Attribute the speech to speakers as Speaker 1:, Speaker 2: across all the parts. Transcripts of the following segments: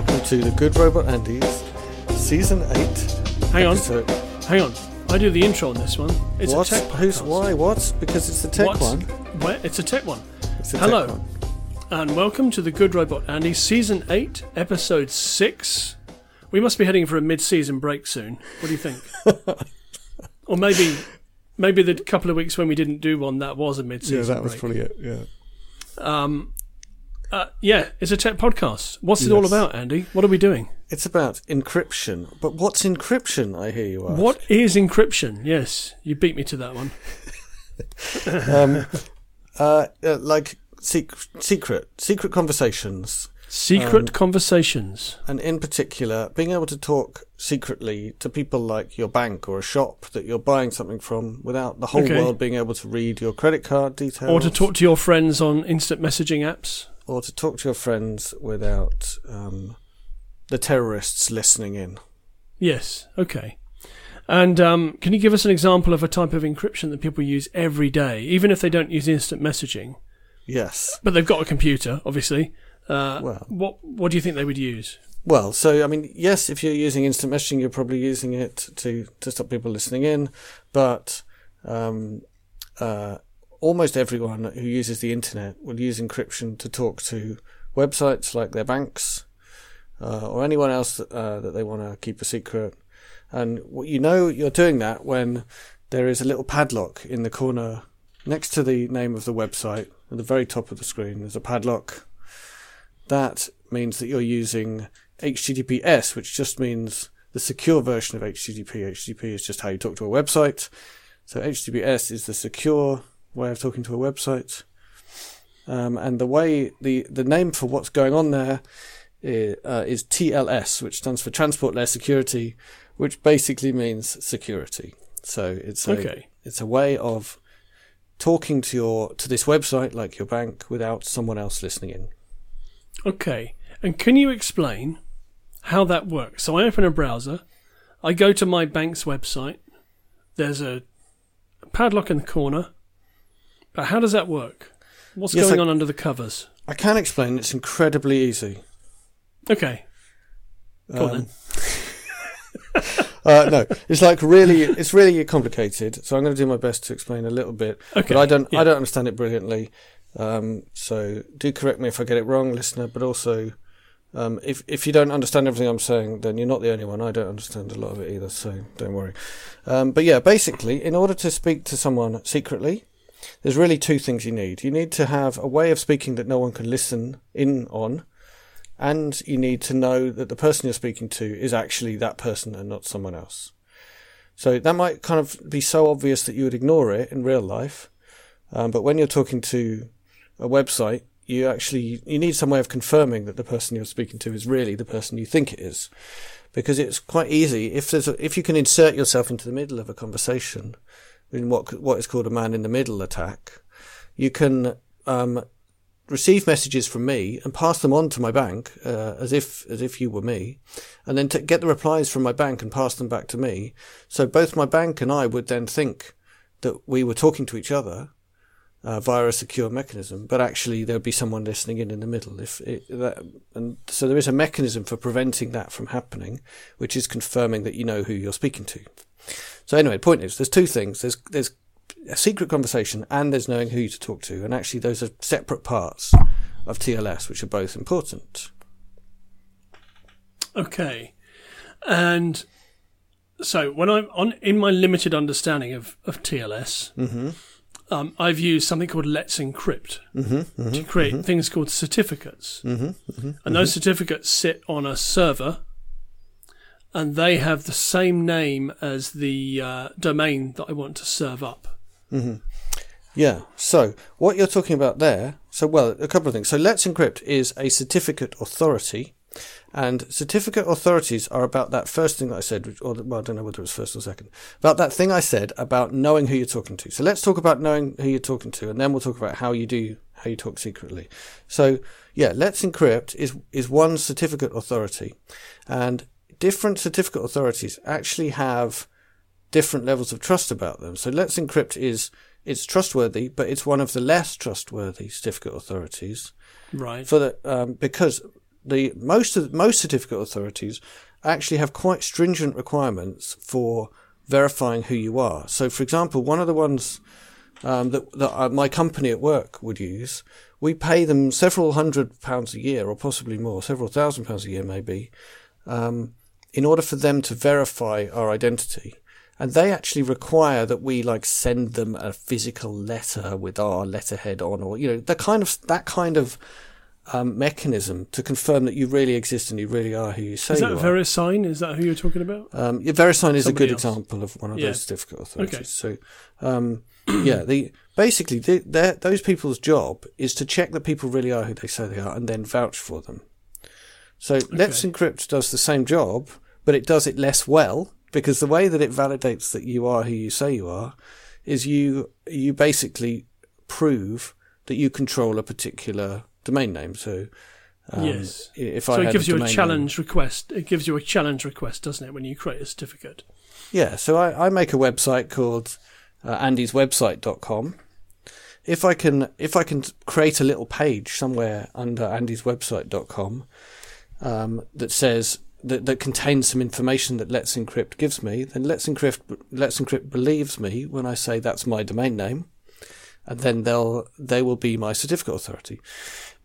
Speaker 1: welcome to the Good Robot Andy's Season 8.
Speaker 2: Hang on. Hang on. I do the intro on this one. It's
Speaker 1: what?
Speaker 2: a tech
Speaker 1: Who's
Speaker 2: podcast.
Speaker 1: why? What? Because it's the tech one.
Speaker 2: Where? It's a tech one.
Speaker 1: It's the
Speaker 2: Hello.
Speaker 1: Tech one.
Speaker 2: And welcome to the Good Robot Andy, Season 8, Episode 6. We must be heading for a mid-season break soon. What do you think? or maybe maybe the couple of weeks when we didn't do one, that was a
Speaker 1: Yeah,
Speaker 2: mid-season Yeah,
Speaker 1: that was
Speaker 2: break.
Speaker 1: probably it. Yeah.
Speaker 2: Um, uh, yeah, it's a tech podcast. What's it all about, Andy? What are we doing?
Speaker 1: It's about encryption. But what's encryption? I hear you ask.
Speaker 2: What is encryption? Yes, you beat me to that one.
Speaker 1: Um, uh, uh, like sec- secret, secret conversations,
Speaker 2: Secret
Speaker 1: Um,
Speaker 2: conversations.
Speaker 1: and in particular, being able to talk secretly to people like your bank or a shop that you're buying something from, without the whole
Speaker 2: Okay.
Speaker 1: world being able to read your credit card details,
Speaker 2: Or to talk to your friends on instant messaging apps.
Speaker 1: Or to talk to your friends without um, the terrorists listening in.
Speaker 2: Yes. Okay. And um, can you give us an example of a type of encryption that people use every day, even if they don't use instant messaging,
Speaker 1: Yes.
Speaker 2: but they've got a computer, obviously? Uh,
Speaker 1: Well.
Speaker 2: what What do you think they would use?
Speaker 1: Well, so I mean, yes, if you're using instant messaging, you're probably using it to to stop people listening in, but um, uh, almost everyone who uses the internet will use encryption to talk to websites like their banks uh, or anyone else that, uh, that they want to keep a secret. And you know you're doing that when there is a little padlock in the corner next to the name of the website at the very top of the screen. There's a padlock. That means that you're using HTTPS, which just means the secure version of HTTP. HTTP is just how you talk to a website. So HTTPS is the secure way of talking to a website. Um, and the way the the name for what's going on there is, uh, is TLS, which stands for Transport Layer Security, which basically means security. So it's a
Speaker 2: Okay.
Speaker 1: it's a way of talking to your to this website like your bank without someone else listening in.
Speaker 2: Okay. And can you explain how that works? So I open a browser, I go to my bank's website. There's a padlock in the corner. But how does that work? What's
Speaker 1: Yes,
Speaker 2: going
Speaker 1: I-
Speaker 2: on under the covers?
Speaker 1: I can explain. It's incredibly easy.
Speaker 2: Okay. Go on
Speaker 1: Um,
Speaker 2: then.
Speaker 1: uh, no, it's like really, it's really complicated. So I'm going to do my best to explain a little bit,
Speaker 2: Okay.
Speaker 1: but I don't,
Speaker 2: yeah.
Speaker 1: I don't understand it brilliantly. Um, so do correct me if I get it wrong, listener. But also, um, if if you don't understand everything I'm saying, then you're not the only one. I don't understand a lot of it either, so don't worry. Um, but yeah, basically, in order to speak to someone secretly, there's really two things you need. You need to have a way of speaking that no one can listen in on, and you need to know that the person you're speaking to is actually that person and not someone else. So that might kind of be so obvious that you would ignore it in real life, um, but when you're talking to a website, you actually you need some way of confirming that the person you're speaking to is really the person you think it is, because it's quite easy if there's a, if you can insert yourself into the middle of a conversation in what what is called a man in the middle attack, you can um, receive messages from me and pass them on to my bank uh, as if as if you were me, and then get the replies from my bank and pass them back to me. So both my bank and I would then think that we were talking to each other uh, via a secure mechanism, but actually there'd be someone listening in in the middle. If it, that, and so there is a mechanism for preventing that from happening, which is confirming that you know who you're speaking to. So anyway, the point is, there's two things. There's there's a secret conversation and there's knowing who to talk to, and actually those are separate parts of TLS, which are both important.
Speaker 2: Okay. And so when I'm on in my limited understanding of, of TLS,
Speaker 1: Mm-hmm.
Speaker 2: um, I've used something called Let's Encrypt
Speaker 1: Mm-hmm.
Speaker 2: to create things called certificates.
Speaker 1: Mm-hmm.
Speaker 2: And those certificates sit on a server and they have the same name as the uh, domain that I want to serve up.
Speaker 1: Yeah. So what you're talking about there, so well, a couple of things. So Let's Encrypt is a certificate authority, and certificate authorities are about that first thing that I said, well, I don't know whether it was first or second, about that thing I said about knowing who you're talking to. So let's talk about knowing who you're talking to, and then we'll talk about how you do how you talk secretly. So yeah, Let's Encrypt is is one certificate authority, and different certificate authorities actually have different levels of trust about them. So Let's Encrypt is it's trustworthy, but it's one of the less trustworthy certificate authorities
Speaker 2: Right.
Speaker 1: for the um, because the most of most certificate authorities actually have quite stringent requirements for verifying who you are. So, for example, one of the ones um, that, that my company at work would use, we pay them several hundred pounds a year, or possibly more, several thousand pounds a year, maybe, um, in order for them to verify our identity. And they actually require that we like send them a physical letter with our letterhead on, or you know, the kind of that kind of um, mechanism to confirm that you really exist and you really are who you say you are. Is that.
Speaker 2: VeriSign? Is that who you're talking about?
Speaker 1: Um, yeah, VeriSign is
Speaker 2: Somebody
Speaker 1: a good
Speaker 2: else.
Speaker 1: example of one of
Speaker 2: Yeah.
Speaker 1: those certificate authorities.
Speaker 2: Okay.
Speaker 1: So, um, yeah, the basically the, those people's job is to check that people really are who they say they are, and then vouch for them. So, Let's Encrypt does the same job, but it does it less well because the way that it validates that you are who you say you are is you you basically prove that you control a particular domain name. So, um,
Speaker 2: Yes.
Speaker 1: if I
Speaker 2: So it gives you a
Speaker 1: domain name-
Speaker 2: challenge request. It gives you a challenge request, doesn't it, when you create a certificate?
Speaker 1: Yeah, so I, I make a website called uh, andyswebsite.com. If I can if I can create a little page somewhere under andyswebsite.com um, that says that, that contains some information that Let's Encrypt gives me, then Let's Encrypt Let's Encrypt believes me when I say that's my domain name, and then they'll they will be my certificate authority.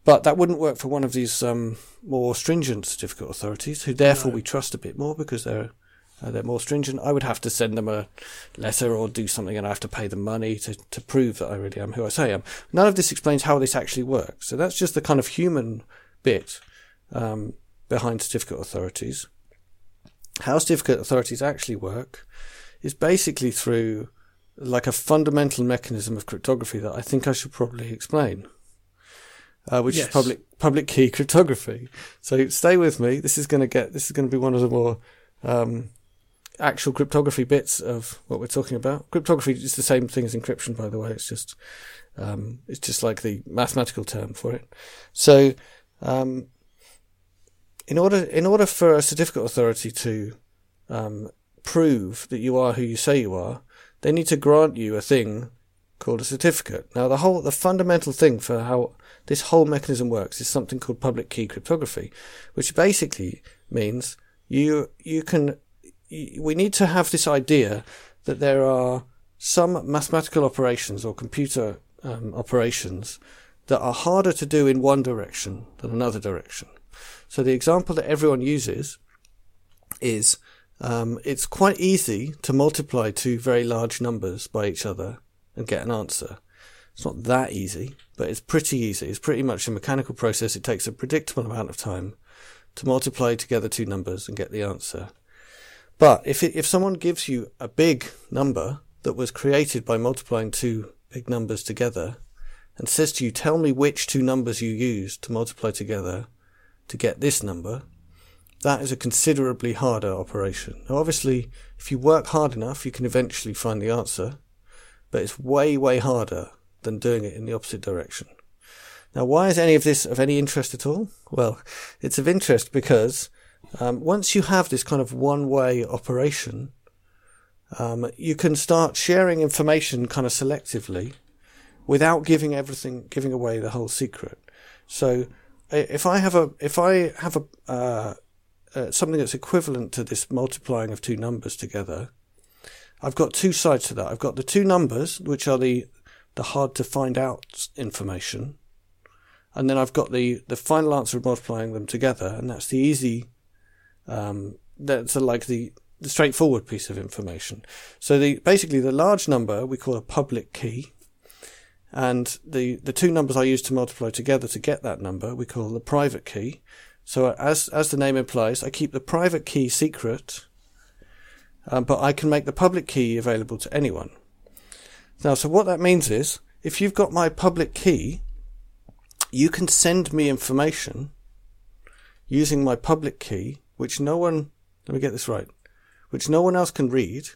Speaker 1: But that wouldn't work for one of these um, more stringent certificate authorities, who therefore
Speaker 2: No.
Speaker 1: we trust a bit more because they're uh, they're more stringent. I would have to send them a letter or do something, and I have to pay them money to, to prove that I really am who I say I am. None of this explains how this actually works. So that's just the kind of human bit um, behind certificate authorities. How certificate authorities actually work is basically through like a fundamental mechanism of cryptography that I think I should probably explain. Uh, which
Speaker 2: Yes.
Speaker 1: is public public key cryptography. So stay with me. This is going to get this is going to be one of the more um, actual cryptography bits of what we're talking about. Cryptography is the same thing as encryption, by the way. It's just um, it's just like the mathematical term for it. So, um, in order in order for a certificate authority to um, prove that you are who you say you are, they need to grant you a thing called a certificate. Now, the whole the fundamental thing for how this whole mechanism works is something called public key cryptography, which basically means you you can y- we need to have this idea that there are some mathematical operations or computer um, operations that are harder to do in one direction than another direction. So the example that everyone uses is um, it's quite easy to multiply two very large numbers by each other and get an answer. It's not that easy, but it's pretty easy. It's pretty much a mechanical process. It takes a predictable amount of time to multiply together two numbers and get the answer. But if it, if someone gives you a big number that was created by multiplying two big numbers together and says to you, tell me which two numbers you used to multiply together to get this number, that is a considerably harder operation. Now, obviously, if you work hard enough, you can eventually find the answer, but it's way, way harder than doing it in the opposite direction. Now, why is any of this of any interest at all? Well, it's of interest because um, once you have this kind of one-way operation, um, you can start sharing information kind of selectively without giving everything, giving away the whole secret. So, if I have a, if I have a, uh, uh, something that's equivalent to this multiplying of two numbers together, I've got two sides to that. I've got the two numbers, which are the the hard to find out information, and then I've got the the final answer of multiplying them together, and that's the easy. Um, that's like the the straightforward piece of information. So the basically the large number we call a public key, and the the two numbers I use to multiply together to get that number we call the private key. So as as the name implies, I keep the private key secret, um, but I can make the public key available to anyone. Now, so what that means is, if you've got my public key, you can send me information using my public key, which no one, let me get this right, which no one else can read.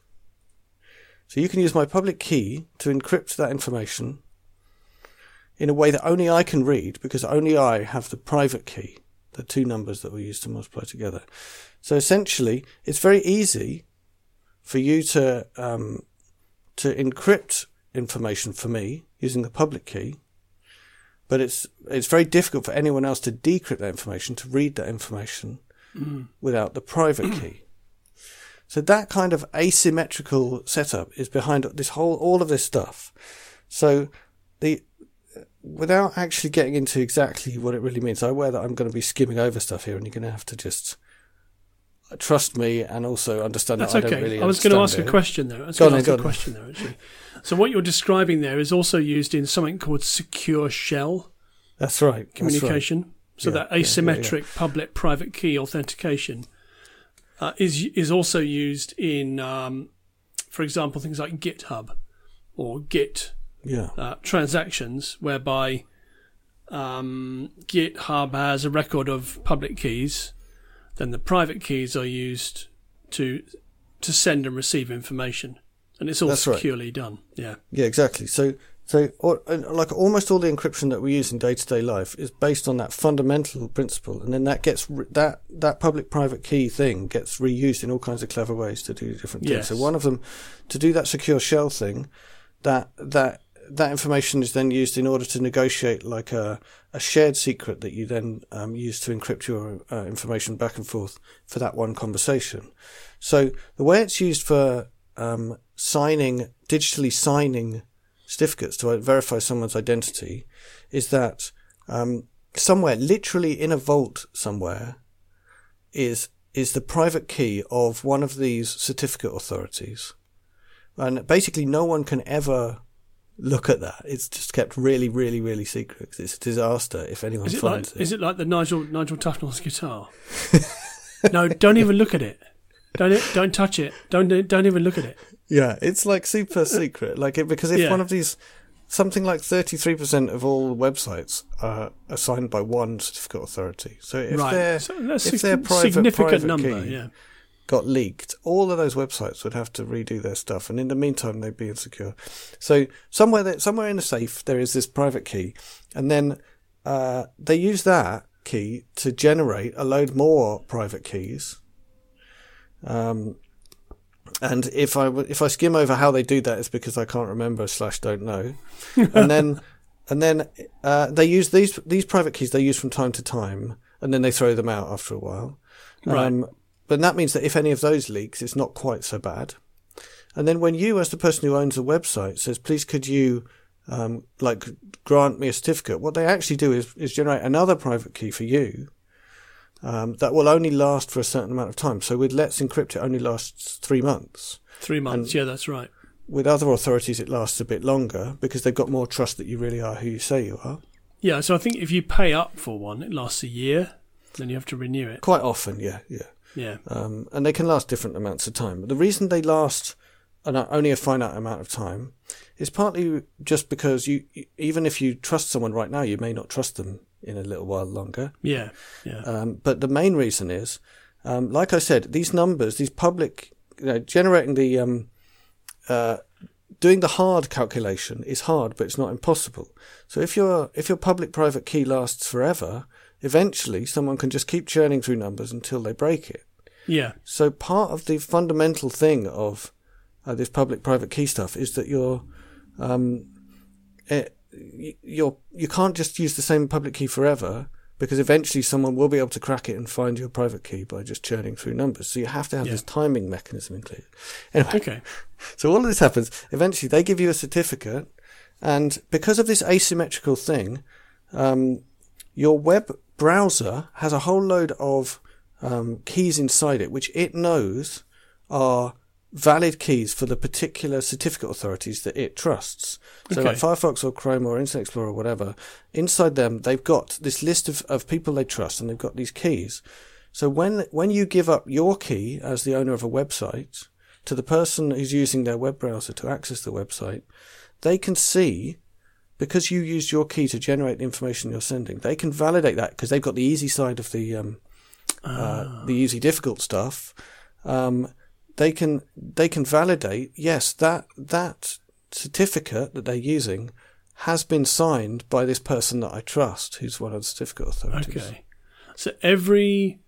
Speaker 1: So you can use my public key to encrypt that information in a way that only I can read because only I have the private key, the two numbers that we use to multiply together. So essentially, it's very easy for you to um, to encrypt information for me using the public key, but it's it's very difficult for anyone else to decrypt that information, to read that information without the private key. So that kind of asymmetrical setup is behind this whole all of this stuff. So the without actually getting into exactly what it really means, I aware that I'm going to be skimming over stuff here, and you're going to have to just trust me and also understand
Speaker 2: That's
Speaker 1: that I
Speaker 2: okay.
Speaker 1: don't really.
Speaker 2: I was going to ask
Speaker 1: understand
Speaker 2: a question there. I was
Speaker 1: Go
Speaker 2: going to ask a
Speaker 1: on.
Speaker 2: question there, actually. So what you're describing there is also used in something called secure shell
Speaker 1: That's right. that's right.
Speaker 2: communication. So
Speaker 1: Yeah,
Speaker 2: that
Speaker 1: yeah, yeah,
Speaker 2: asymmetric public-private key authentication uh, is is also used in, um, for example, things like GitHub or Git
Speaker 1: Yeah.
Speaker 2: uh, transactions, whereby um, GitHub has a record of public keys, then the private keys are used to to send and receive information, and it's all
Speaker 1: That's right.
Speaker 2: securely done. Yeah,
Speaker 1: Yeah, exactly. So, so or, like almost all the encryption that we use in day to day life is based on that fundamental principle, and then that gets re- that that public private key thing gets reused in all kinds of clever ways to do different things.
Speaker 2: Yes.
Speaker 1: So one of them, to do that secure shell thing, that that that information is then used in order to negotiate like a a shared secret that you then um, use to encrypt your uh, information back and forth for that one conversation. So the way it's used for um, signing, digitally signing certificates to verify someone's identity is that um, somewhere, literally in a vault somewhere, is is the private key of one of these certificate authorities, and basically no one can ever look at that. It's just kept really, really, really secret. 'cause it's a disaster if anyone
Speaker 2: is it like
Speaker 1: finds
Speaker 2: is it like the Nigel Nigel Tufnell's guitar? no, don't even look at it. Don't don't touch it. Don't don't even look at it.
Speaker 1: Yeah, it's like super secret. Like it because if
Speaker 2: Yeah.
Speaker 1: one of these, something like thirty three percent of all websites are assigned by one certificate authority. So if
Speaker 2: right,
Speaker 1: their
Speaker 2: so
Speaker 1: if
Speaker 2: a
Speaker 1: their private
Speaker 2: significant
Speaker 1: private
Speaker 2: number.
Speaker 1: key
Speaker 2: Yeah,
Speaker 1: got leaked, all of those websites would have to redo their stuff, and in the meantime they'd be insecure. So somewhere that somewhere in the safe there is this private key, and then uh, they use that key to generate a load more private keys. Um, and if I if I skim over how they do that, it's because I can't remember slash don't know. And then and then uh, they use these these private keys they use from time to time, and then they throw them out after a while.
Speaker 2: Right.
Speaker 1: Um, but that means that if any of those leaks, it's not quite so bad. And then when you, as the person who owns a website, says, "Please, could you um, like grant me a certificate?" What they actually do is is generate another private key for you. Um, that will only last for a certain amount of time. So with Let's Encrypt, it only lasts three months.
Speaker 2: three months.
Speaker 1: And-
Speaker 2: yeah, that's right.
Speaker 1: With other authorities, it lasts a bit longer because they've got more trust that you really are who you say you are.
Speaker 2: Yeah, so I think if you pay up for one, it lasts a year. Then you have to renew it.
Speaker 1: Quite often, yeah, yeah.
Speaker 2: Yeah,
Speaker 1: um, and they can last different amounts of time. But the reason they last an, only a finite amount of time is partly just because you, even if you trust someone right now, you may not trust them in a little while longer.
Speaker 2: yeah, yeah.
Speaker 1: Um, but the main reason is, um, like I said, these numbers, these public, you know, generating the, um, uh, doing the hard calculation is hard, but it's not impossible. So if your if your public-private key lasts forever, eventually someone can just keep churning through numbers until they break it.
Speaker 2: yeah,
Speaker 1: So part of the fundamental thing of uh, this public-private key stuff is that you're, um, it, you're you can't just use the same public key forever because eventually someone will be able to crack it and find your private key by just churning through numbers. So you have to have
Speaker 2: Yeah.
Speaker 1: this timing mechanism included. Anyway,
Speaker 2: Okay.
Speaker 1: so all of this happens. Eventually, they give you a certificate, and because of this asymmetrical thing, um, your web browser has a whole load of um, keys inside it, which it knows are valid keys for the particular certificate authorities that it trusts. So,
Speaker 2: Okay.
Speaker 1: like Firefox or Chrome or Internet Explorer or whatever, inside them they've got this list of, of people they trust, and they've got these keys. So when when you give up your key as the owner of a website to the person who's using their web browser to access the website, they can see because you used your key to generate the information you're sending. They can validate that because they've got the easy side of the um, uh, the easy difficult stuff. Um, they can they can validate yes that that certificate that they're using has been signed by this person that I trust, who's one of the certificate authorities.
Speaker 2: Okay. So every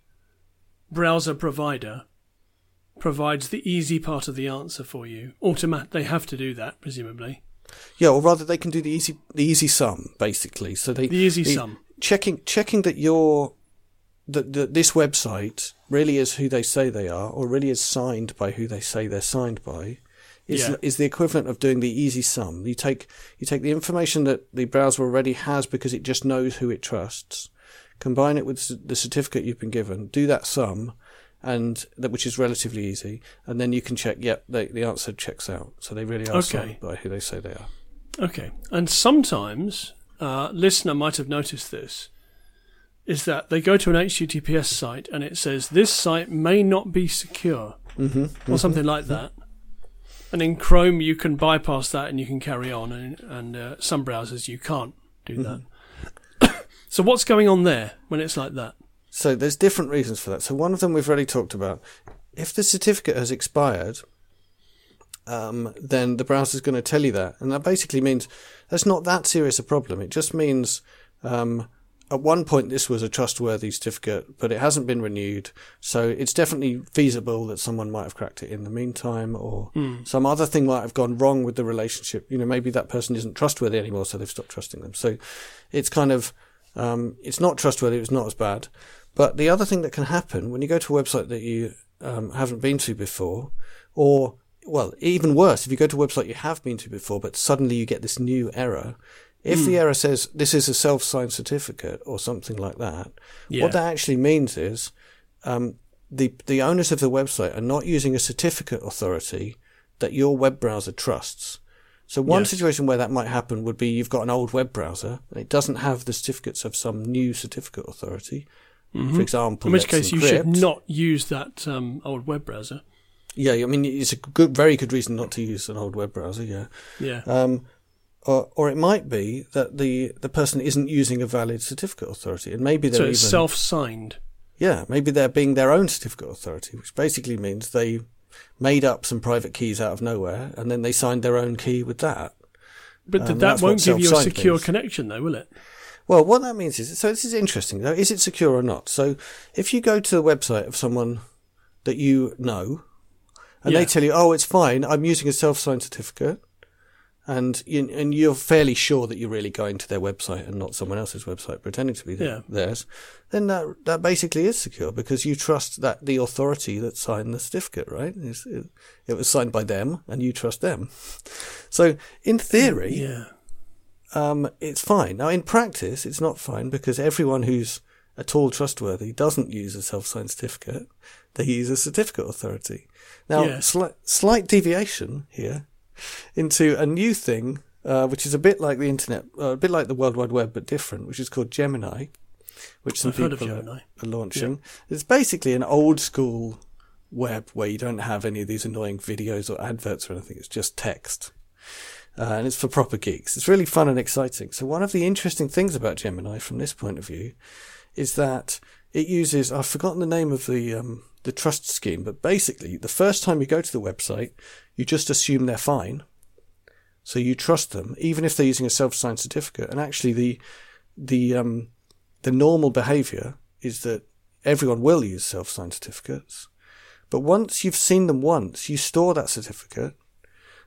Speaker 2: browser provider provides the easy part of the answer for you. Automat. They have to do that, presumably.
Speaker 1: Yeah, or rather, they can do the easy the easy sum basically. So they
Speaker 2: The easy
Speaker 1: the-
Speaker 2: sum.
Speaker 1: checking checking that your that, that this website really is who they say they are, or really is signed by who they say they're signed by, is
Speaker 2: Yeah.
Speaker 1: is the equivalent of doing the easy sum. You take you take the information that the browser already has because it just knows who it trusts, combine it with the certificate you've been given, do that sum, and that which is relatively easy, and then you can check. Yep, they, the answer checks out. So they really are
Speaker 2: Okay.
Speaker 1: by who they say they are.
Speaker 2: Okay. And sometimes, uh, listener might have noticed this, is that they go to an HTTPS site and it says this site may not be secure
Speaker 1: Mm-hmm.
Speaker 2: or something like that. And in Chrome, you can bypass that and you can carry on, and, and uh, some browsers you can't do that. so what's going on there when it's like that?
Speaker 1: So there's different reasons for that. So one of them we've already talked about. If the certificate has expired, um, then the browser's going to tell you that, and that basically means that's not that serious a problem. It just means um, at one point this was a trustworthy certificate, but it hasn't been renewed, so it's definitely feasible that someone might have cracked it in the meantime, or some other thing might have gone wrong with the relationship. You know, maybe that person isn't trustworthy anymore, so they've stopped trusting them. So it's kind of um, it's not trustworthy. It's not as bad. But the other thing that can happen when you go to a website that you um, haven't been to before, or well, even worse, if you go to a website you have been to before, but suddenly you get this new error. If the error says this is a self-signed certificate or something like that,
Speaker 2: Yeah.
Speaker 1: what that actually means is um, the the owners of the website are not using a certificate authority that your web browser trusts. So one situation where that might happen would be you've got an old web browser and it doesn't have the certificates of some new certificate authority. For example,
Speaker 2: Mm-hmm. In which case, you should not use that um, old web browser.
Speaker 1: Yeah, I mean it's a good, very good reason not to use an old web browser. Yeah,
Speaker 2: Yeah.
Speaker 1: um, or or it might be that the the person isn't using a valid certificate authority, and maybe they're
Speaker 2: so
Speaker 1: even
Speaker 2: self-signed.
Speaker 1: yeah, maybe they're being their own certificate authority, which basically means they made up some private keys out of nowhere, and then they signed their own key with that.
Speaker 2: But
Speaker 1: Um,
Speaker 2: that won't give you a secure connection, though, will it?
Speaker 1: Well, what that means is, so this is interesting though. Is it secure or not? So if you go to the website of someone that you know, and
Speaker 2: Yeah.
Speaker 1: they tell you, "Oh, it's fine. I'm using a self-signed certificate," and you, and you're fairly sure that you're really going to their website and not someone else's website pretending to be
Speaker 2: Yeah.
Speaker 1: theirs, then that that basically is secure because you trust that the authority that signed the certificate, right? It, it was signed by them, and you trust them. So in theory,
Speaker 2: Yeah.
Speaker 1: Um, it's fine. Now, in practice, it's not fine because everyone who's at all trustworthy doesn't use a self-signed certificate. They use a certificate authority. Now,
Speaker 2: Yeah.
Speaker 1: slight, slight deviation here into a new thing, uh, which is a bit like the internet, uh, a bit like the World Wide Web, but different, which is called Gemini, which some
Speaker 2: I've
Speaker 1: people are, are launching. It's basically an old school web where you don't have any of these annoying videos or adverts or anything. It's just text uh, and it's for proper geeks. It's really fun and exciting. So one of the interesting things about Gemini, from this point of view, is that it uses I've forgotten the name of the um, the trust scheme, but basically, the first time you go to the website, you just assume they're fine. So you trust them, even if they're using a self-signed certificate. And actually, the the um, the normal behaviour is that everyone will use self-signed certificates. But once you've seen them once, you store that certificate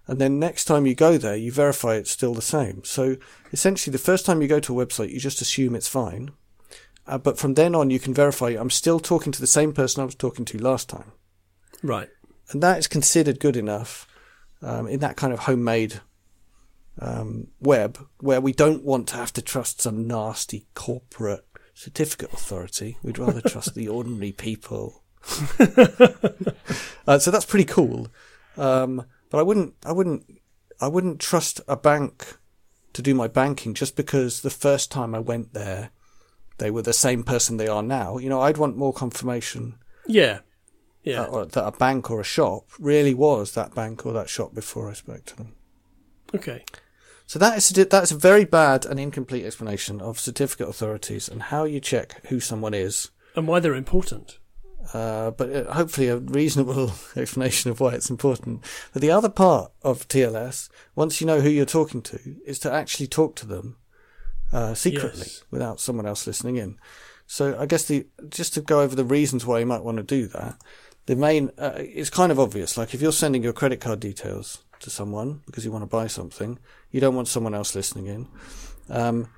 Speaker 1: and then next time you go there, you verify it's still the same. So essentially, the first time you go to a website, you just assume it's fine. Uh, but from then on, you can verify I'm still talking to the same person I was talking to last time.
Speaker 2: Right.
Speaker 1: And that is considered good enough um, in that kind of homemade um, web where we don't want to have to trust some nasty corporate certificate authority. We'd rather trust the ordinary people. uh, so that's pretty cool. Um, but I wouldn't, I wouldn't, I wouldn't trust a bank to do my banking just because the first time I went there, they were the same person they are now. You know, I'd want more confirmation
Speaker 2: Yeah. Yeah.
Speaker 1: uh, or that a bank or a shop really was that bank or that shop before I spoke to them.
Speaker 2: okay.
Speaker 1: So that is that's a very bad and incomplete explanation of certificate authorities and how you check who someone is.
Speaker 2: And why they're important.
Speaker 1: Uh, but uh, hopefully a reasonable explanation of why it's important. But the other part of TLS, once you know who you're talking to, is to actually talk to them uh, secretly
Speaker 2: Yes.
Speaker 1: without someone else listening in. So I guess the just to go over the reasons why you might want to do that. the main uh, it's kind of obvious. Like if you're sending your credit card details to someone because you want to buy something, you don't want someone else listening in. Um,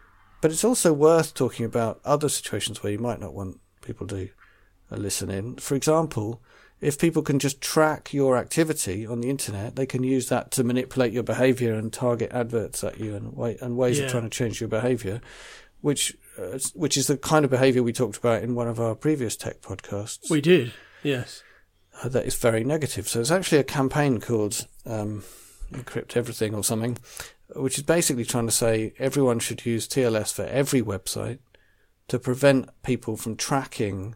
Speaker 1: but it's also worth talking about other situations where you might not want people to uh, listen in. For example, if people can just track your activity on the internet, they can use that to manipulate your behavior and target adverts at you and, way, and ways
Speaker 2: Yeah.
Speaker 1: of trying to change your behavior, which uh, which is the kind of behavior we talked about in one of our previous tech podcasts.
Speaker 2: We did. Yes.
Speaker 1: uh, that is very negative. So it's actually a campaign called um, Encrypt Everything or something, which is basically trying to say everyone should use TLS for every website to prevent people from tracking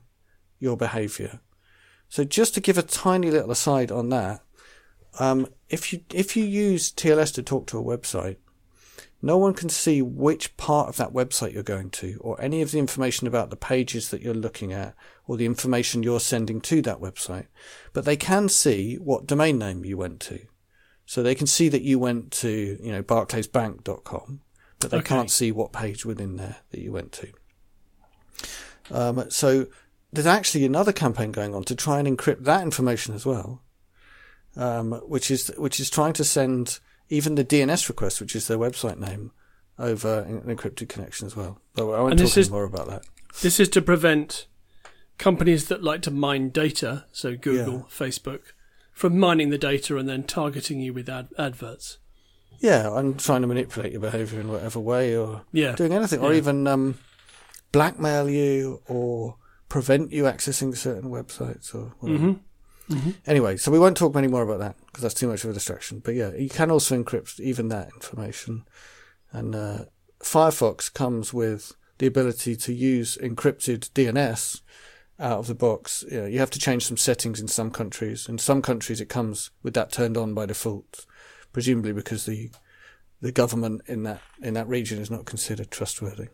Speaker 1: your behavior. So just to give a tiny little aside on that, um, if you if you use TLS to talk to a website, no one can see which part of that website you're going to, or any of the information about the pages that you're looking at, or the information you're sending to that website. But they can see what domain name you went to. So they can see that you went to, you know, barclaysbank.com, but they
Speaker 2: Okay.
Speaker 1: can't see what page within there that you went to. Um, so there's actually another campaign going on to try and encrypt that information as well, um, which is which is trying to send even the DNS request, which is their website name, over an encrypted connection as well. But I won't talk
Speaker 2: is-
Speaker 1: more about that.
Speaker 2: This is to prevent companies that like to mine data, so Google,
Speaker 1: Yeah.
Speaker 2: Facebook, from mining the data and then targeting you with ad- adverts.
Speaker 1: Yeah, and trying to manipulate your behaviour in whatever way, or
Speaker 2: Yeah.
Speaker 1: doing anything, or
Speaker 2: Yeah.
Speaker 1: even um, blackmail you or prevent you accessing certain websites or whatever.
Speaker 2: hmm
Speaker 1: Anyway, so we won't talk any more about that because that's too much of a distraction. But yeah, you can also encrypt even that information. And uh, Firefox comes with the ability to use encrypted DNS out of the box. You, know, you have to change some settings in some countries. In some countries, it comes with that turned on by default, presumably because the the government in that in that region is not considered trustworthy.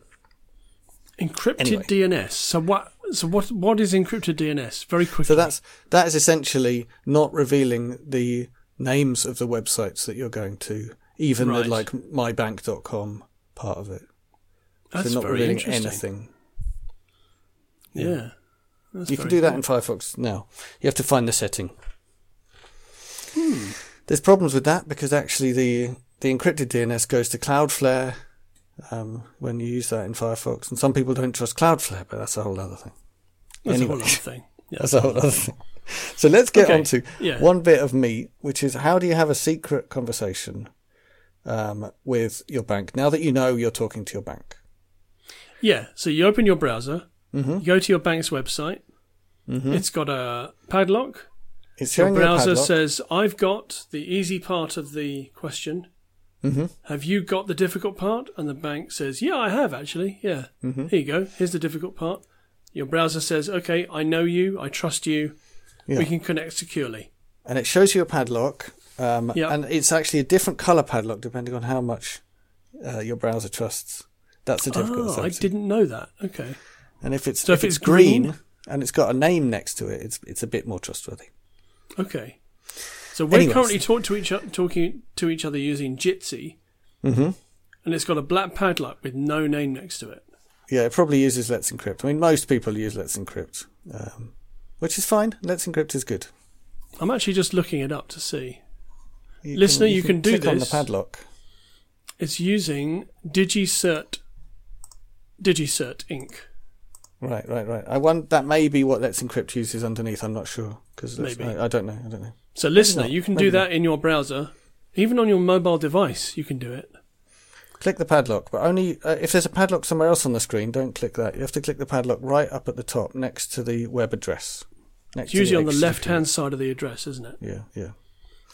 Speaker 2: Encrypted
Speaker 1: Anyway.
Speaker 2: DNS. So what? So what? What is encrypted DNS? Very quickly.
Speaker 1: So that's that is essentially not revealing the names of the websites that you're going to, even
Speaker 2: Right.
Speaker 1: the like mybank.com part of it.
Speaker 2: that's
Speaker 1: so not
Speaker 2: very
Speaker 1: revealing anything.
Speaker 2: Yeah. That's
Speaker 1: you can do that
Speaker 2: cool.
Speaker 1: in Firefox now. You have to find the setting.
Speaker 2: Hmm.
Speaker 1: There's problems with that because actually the the encrypted DNS goes to Cloudflare um, when you use that in Firefox, and some people don't trust Cloudflare, but that's a whole other thing.
Speaker 2: That's
Speaker 1: anyway.
Speaker 2: a whole other thing. Yeah.
Speaker 1: That's a whole other thing. So let's get
Speaker 2: Okay.
Speaker 1: on to
Speaker 2: Yeah.
Speaker 1: one bit of meat, which is how do you have a secret conversation um, with your bank now that you know you're talking to your bank?
Speaker 2: Yeah. So you open your browser,
Speaker 1: Mm-hmm.
Speaker 2: you go to your bank's website. It's got a padlock.
Speaker 1: It's
Speaker 2: Your browser says, "I've got the easy part of the question.
Speaker 1: Mhm.
Speaker 2: Have you got the difficult part?" And the bank says, "Yeah, I have actually. Yeah.
Speaker 1: Mm-hmm.
Speaker 2: Here you go. Here's the difficult part." Your browser says, "Okay, I know you. I trust you.
Speaker 1: Yeah.
Speaker 2: We can connect securely."
Speaker 1: and it shows you a padlock, um,
Speaker 2: Yeah.
Speaker 1: and it's actually a different color padlock depending on how much uh, your browser trusts. That's the difficult
Speaker 2: Oh, I didn't know that. Okay.
Speaker 1: And if it's
Speaker 2: So
Speaker 1: if,
Speaker 2: if
Speaker 1: it's
Speaker 2: it's
Speaker 1: green,
Speaker 2: green-
Speaker 1: and it's got a name next to it, it's it's a bit more trustworthy.
Speaker 2: Okay. So we're
Speaker 1: Anyways.
Speaker 2: currently talk to each o- talking to each other using Jitsi,
Speaker 1: hmm
Speaker 2: and it's got a black padlock with no name next to it.
Speaker 1: Yeah, it probably uses Let's Encrypt. I mean, most people use Let's Encrypt, um, which is fine. Let's Encrypt is good.
Speaker 2: I'm actually just looking it up to see.
Speaker 1: You
Speaker 2: Listener, you can do
Speaker 1: click on the padlock.
Speaker 2: It's using DigiCert, DigiCert Inc.
Speaker 1: Right, right, right. I want that may be what Let's Encrypt uses underneath. I'm not sure because
Speaker 2: Maybe.
Speaker 1: I, I don't know. I don't know.
Speaker 2: So, listener, you can
Speaker 1: Maybe
Speaker 2: do that in your browser, even on your mobile device. You can do it.
Speaker 1: Click the padlock, but only uh, if there's a padlock somewhere else on the screen. Don't click that. You have to click the padlock right up at the top, next to the web address. Next
Speaker 2: It's usually on the left-hand side of the address, isn't it?
Speaker 1: Yeah, yeah.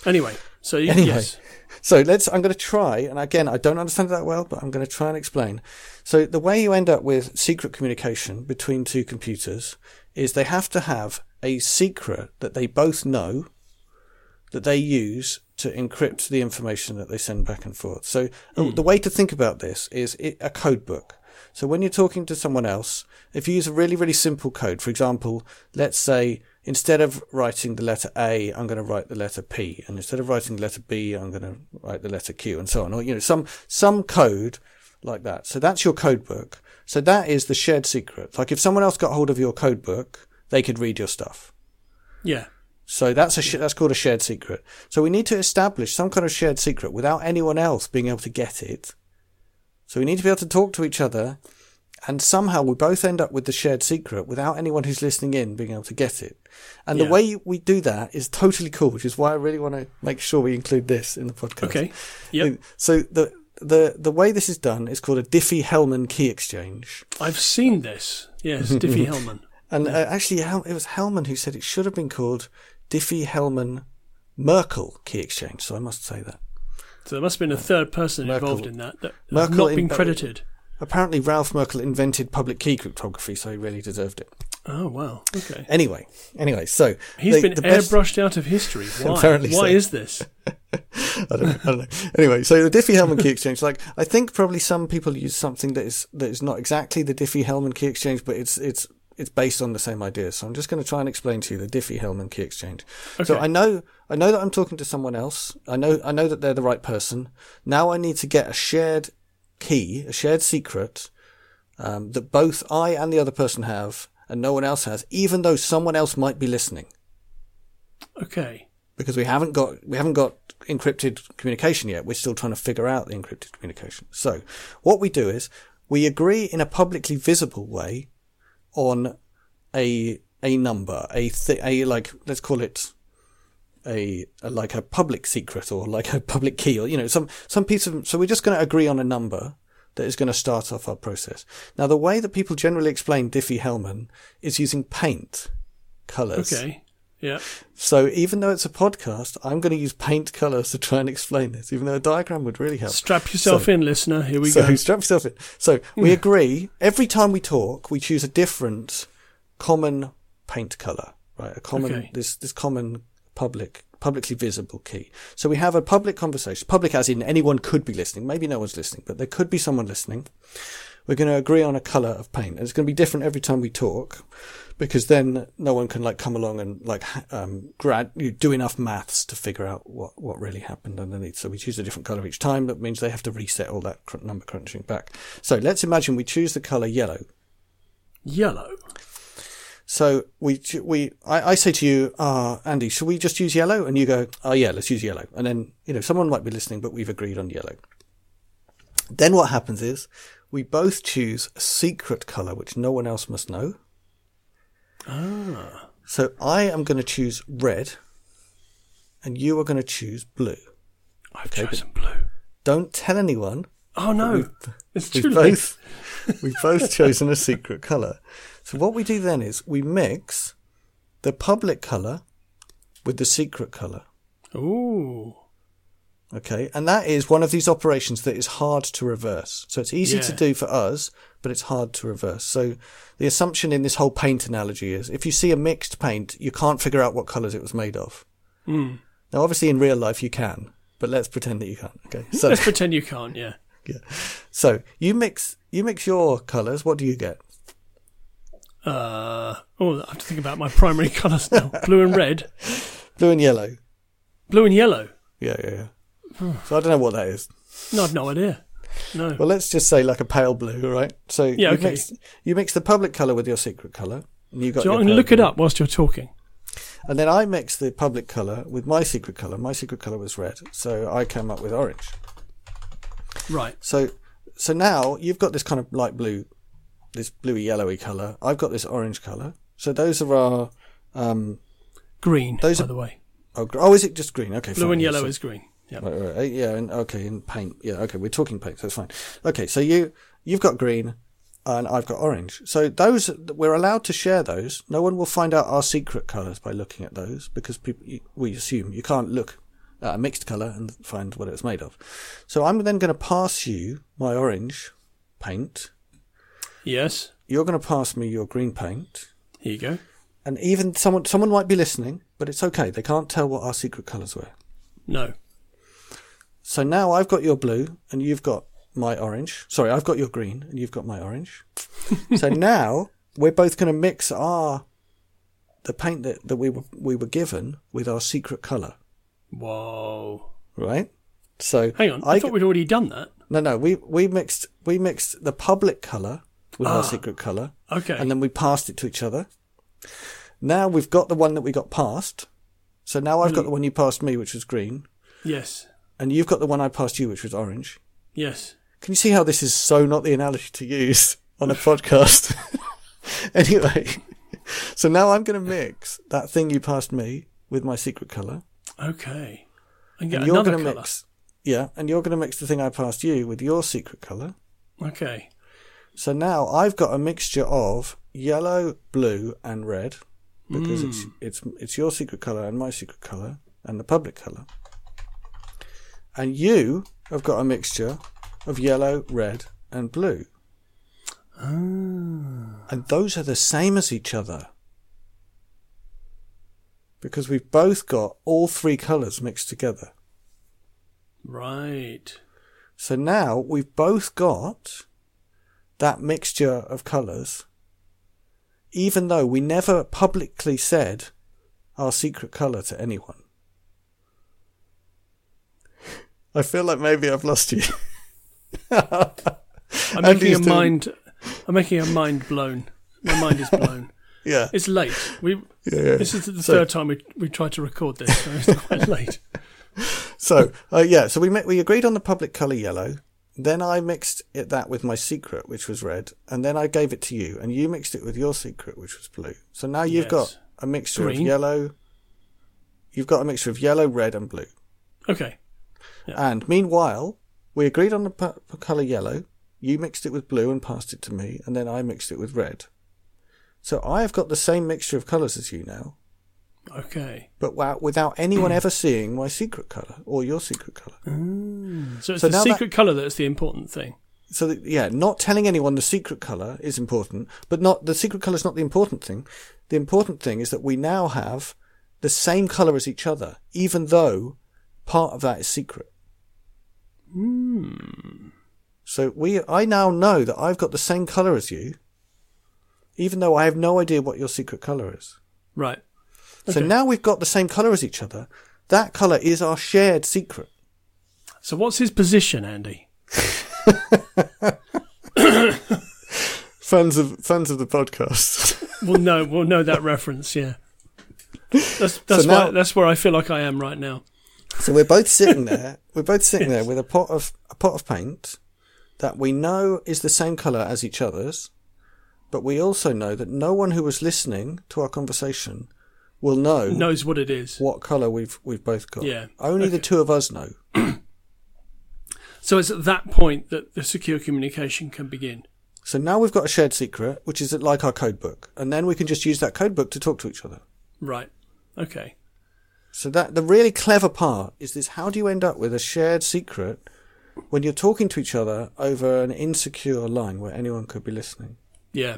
Speaker 2: Anyway, so you,
Speaker 1: Anyway.
Speaker 2: yes,
Speaker 1: So let's. I'm going to try, and again, I don't understand it that well, but I'm going to try and explain. So the way you end up with secret communication between two computers is they have to have a secret that they both know that they use to encrypt the information that they send back and forth. So uh, the way to think about this is it, a code book. So when you're talking to someone else, if you use a really, really simple code, for example, let's say instead of writing the letter A, I'm going to write the letter P, and instead of writing the letter B, I'm going to write the letter Q, and so on. Or you know, some some code like that. So that's your code book. So that is the shared secret. Like if someone else got hold of your code book, they could read your stuff.
Speaker 2: Yeah.
Speaker 1: So that's a sh- that's called a shared secret. So we need to establish some kind of shared secret without anyone else being able to get it. So we need to be able to talk to each other, and somehow we both end up with the shared secret without anyone who's listening in being able to get it. And
Speaker 2: Yeah.
Speaker 1: the way we do that is totally cool, which is why I really want to make sure we include this in the podcast.
Speaker 2: Okay. Yep.
Speaker 1: So the the the way this is done is called a Diffie-Hellman key exchange.
Speaker 2: I've seen this. Yes, Diffie Hellman.
Speaker 1: And uh, actually, Hel- it was Hellman who said it should have been called Diffie-Hellman Merkle key exchange. So I must say that.
Speaker 2: So there must have been a third person
Speaker 1: Merkle-
Speaker 2: involved in that that has
Speaker 1: Merkle
Speaker 2: not been credited.
Speaker 1: Apparently, Ralph Merkle invented public key cryptography, so he really deserved it.
Speaker 2: Oh wow. Okay.
Speaker 1: Anyway, anyway, so
Speaker 2: He's
Speaker 1: the-
Speaker 2: been
Speaker 1: the best-
Speaker 2: airbrushed out of history. Why?
Speaker 1: Apparently
Speaker 2: Why
Speaker 1: so.
Speaker 2: is this?
Speaker 1: I don't know. I don't know. Anyway, so the Diffie-Hellman key exchange, like I think probably some people use something that is that is not exactly the Diffie-Hellman key exchange, but it's it's it's based on the same idea. So I'm just going to try and explain to you the Diffie-Hellman key exchange. So I know I know that I'm talking to someone else. I know I know that they're the right person. Now I need to get a shared key, a shared secret um, that both I and the other person have, and no one else has, even though someone else might be listening
Speaker 2: Okay.
Speaker 1: because we haven't got we haven't got encrypted communication yet. We're still trying to figure out the encrypted communication. So what we do is we agree in a publicly visible way on a a number, a th- a like let's call it a, a like a public secret or like a public key or you know some some piece of so we're just going to agree on a number that is going to start off our process. Now the way that people generally explain Diffie-Hellman is using paint colors.
Speaker 2: Okay. Yeah.
Speaker 1: So even though it's a podcast, I'm going to use paint colors to try and explain this, even though a diagram would really help.
Speaker 2: Strap yourself
Speaker 1: So-
Speaker 2: in, listener. Here we
Speaker 1: so
Speaker 2: go.
Speaker 1: strap yourself in. So we hmm. agree every time we talk, we choose a different common paint color, right? A common
Speaker 2: Okay.
Speaker 1: this this common public publicly visible key. So we have a public conversation, public as in anyone could be listening. Maybe no one's listening, but there could be someone listening. We're going to agree on a color of paint. And it's going to be different every time we talk because then no one can like come along and like um grad you do enough maths to figure out what what really happened underneath so we choose a different color each time that means they have to reset all that number crunching back so let's imagine we choose the color yellow
Speaker 2: Yellow.
Speaker 1: So we we I, I say to you uh andy should we just use yellow and you go oh yeah let's use yellow and then you know someone might be listening but we've agreed on yellow then what happens is we both choose a secret color which no one else must know
Speaker 2: Ah.
Speaker 1: So I am going to choose red, and you are going to choose blue.
Speaker 2: I've
Speaker 1: Okay,
Speaker 2: chosen blue.
Speaker 1: Don't tell anyone.
Speaker 2: Oh no. It's
Speaker 1: We've
Speaker 2: too late.
Speaker 1: both we've both chosen a secret color. So what we do then is we mix the public color with the secret color.
Speaker 2: Ooh.
Speaker 1: Okay, and that is one of these operations that is hard to reverse. So it's easy to do for us, but it's hard to reverse. So the assumption in this whole paint analogy is if you see a mixed paint, you can't figure out what colors it was made of.
Speaker 2: Mm.
Speaker 1: Now, obviously, in real life, you can, but let's pretend that you can't. Okay. So,
Speaker 2: Let's pretend you can't. Yeah.
Speaker 1: yeah. So you mix you mix your colours. What do you get?
Speaker 2: Uh. Oh, I have to think about my primary colours now. Blue and red.
Speaker 1: Blue and yellow.
Speaker 2: Blue and yellow.
Speaker 1: Yeah, yeah, yeah. so I don't know what that is.
Speaker 2: No, I've no idea. No.
Speaker 1: Well, let's just say like a pale blue, right? So
Speaker 2: Yeah,
Speaker 1: you
Speaker 2: okay.
Speaker 1: mix you mix the public colour with your secret colour, and you got.
Speaker 2: So going to look it up whilst you're talking.
Speaker 1: And then I mix the public colour with my secret colour. My secret colour was red, so I came up with orange.
Speaker 2: Right.
Speaker 1: So, so now you've got this kind of light blue, this bluey yellowy colour. I've got this orange colour. So those are our. Um,
Speaker 2: Green,
Speaker 1: Those
Speaker 2: by
Speaker 1: are-
Speaker 2: the way.
Speaker 1: oh, oh, is it just green? Okay,
Speaker 2: Blue
Speaker 1: fine,
Speaker 2: and yellow
Speaker 1: so-
Speaker 2: is green. Yeah.
Speaker 1: Right, right, right. Yeah, and okay, in paint. Yeah, okay, we're talking paint, so it's fine. Okay, so you you've got green, and I've got orange. So those we're allowed to share those. No one will find out our secret colours by looking at those because people we assume you can't look at a mixed colour and find what it's made of. So I'm then going to pass you my orange paint.
Speaker 2: Yes.
Speaker 1: You're going to pass me your green paint.
Speaker 2: Here you go.
Speaker 1: And even someone someone might be listening, but it's okay. They can't tell what our secret colours were.
Speaker 2: No.
Speaker 1: So now I've got your blue and you've got my orange. Sorry, I've got your green and you've got my orange. so now we're both going to mix our the paint that, that we were we were given with our secret color,
Speaker 2: Whoa.
Speaker 1: right? So
Speaker 2: Hang on. I,
Speaker 1: I
Speaker 2: thought
Speaker 1: g-
Speaker 2: we'd already done that.
Speaker 1: no no we we mixed we mixed the public color with
Speaker 2: Ah.
Speaker 1: our secret color
Speaker 2: Okay.
Speaker 1: and then we passed it to each other. Now we've got the one that we got passed. So now I've got
Speaker 2: Mm.
Speaker 1: the one you passed me, which was green,
Speaker 2: Yes.
Speaker 1: and you've got the one I passed you, which was orange.
Speaker 2: Yes.
Speaker 1: Can you see how this is so not the analogy to use on a podcast? anyway, so now I'm going to mix that thing you passed me with my secret color,
Speaker 2: Okay. And get
Speaker 1: and you're going to mix. Yeah, and you're going to mix the thing I passed you with your secret color.
Speaker 2: Okay.
Speaker 1: So now I've got a mixture of yellow, blue, and red because it's hmm. it's it's your secret color and my secret color and the public color. And you have got a mixture of yellow, red, and blue. Ah. And those are the same as each other. Because we've both got all three colors mixed together.
Speaker 2: Right.
Speaker 1: So now we've both got that mixture of colours, even though we never publicly said our secret colour to anyone. I feel like maybe I've lost you.
Speaker 2: I'm
Speaker 1: Andy's
Speaker 2: making a
Speaker 1: doing-
Speaker 2: mind. I'm making a mind blown. My mind is blown.
Speaker 1: yeah.
Speaker 2: It's late. We.
Speaker 1: yeah, yeah.
Speaker 2: This is the
Speaker 1: So-
Speaker 2: third time we we tried to record this, so it's quite late.
Speaker 1: So, uh, yeah, so we met, we agreed on the public colour yellow. Then I mixed it, that with my secret, which was red, and then I gave it to you, and you mixed it with your secret, which was blue. So now you've
Speaker 2: Yes.
Speaker 1: got a mixture of yellow. You've got a mixture of yellow, red, and blue.
Speaker 2: Okay.
Speaker 1: And meanwhile, we agreed on the pu- colour yellow. You mixed it with blue and passed it to me, and then I mixed it with red. So I have got the same mixture of colours as you now,
Speaker 2: Okay.
Speaker 1: but without anyone ever seeing my secret colour or your secret colour. Ah.
Speaker 2: So it's
Speaker 1: So
Speaker 2: the
Speaker 1: now that-
Speaker 2: secret colour that's the important thing.
Speaker 1: So that, yeah, not telling anyone the secret color is important, but not the secret color is not the important thing. The important thing is that we now have the same color as each other, even though part of that is secret. Hmm. So we, I now know that I've got the same color as you, even though I have no idea what your secret color is.
Speaker 2: Right.
Speaker 1: So
Speaker 2: Okay.
Speaker 1: now we've got the same color as each other. That color is our shared secret.
Speaker 2: So what's his position, Andy?
Speaker 1: Fans of fans of the podcast.
Speaker 2: We'll know. We'll know that reference. Yeah. That's that's
Speaker 1: now-
Speaker 2: why, that's where I feel like I am right now.
Speaker 1: So we're both sitting there. We're both sitting there with a pot of a pot of paint that we know is the same color as each other's, but we also know that no one who was listening to our conversation will know
Speaker 2: Knows what it is.
Speaker 1: what color we've we've both got.
Speaker 2: Yeah,
Speaker 1: Only the two of us know.
Speaker 2: So it's at that point that the secure communication can begin.
Speaker 1: So now we've got a shared secret, which is like our code book, and then we can just use that code book to talk to each other.
Speaker 2: Right. Okay.
Speaker 1: So that the really clever part is this: how do you end up with a shared secret when you're talking to each other over an insecure line where anyone could be listening?
Speaker 2: Yeah.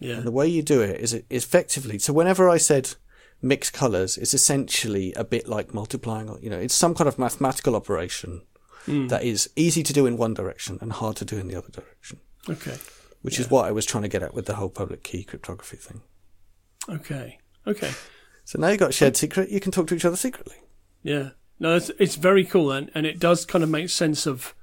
Speaker 2: Yeah.
Speaker 1: And the way you do it is effectively. So whenever I said mix colors, is essentially a bit like multiplying. You know, it's some kind of mathematical operation hmm. that is easy to do in one direction and hard to do in the other direction.
Speaker 2: Okay.
Speaker 1: Which is what I was trying to get at with the whole public key cryptography thing.
Speaker 2: Okay. Okay.
Speaker 1: So now you've got a shared secret. You can talk to each other secretly.
Speaker 2: Yeah. No, it's, it's very cool, and, and it does kind of make sense of,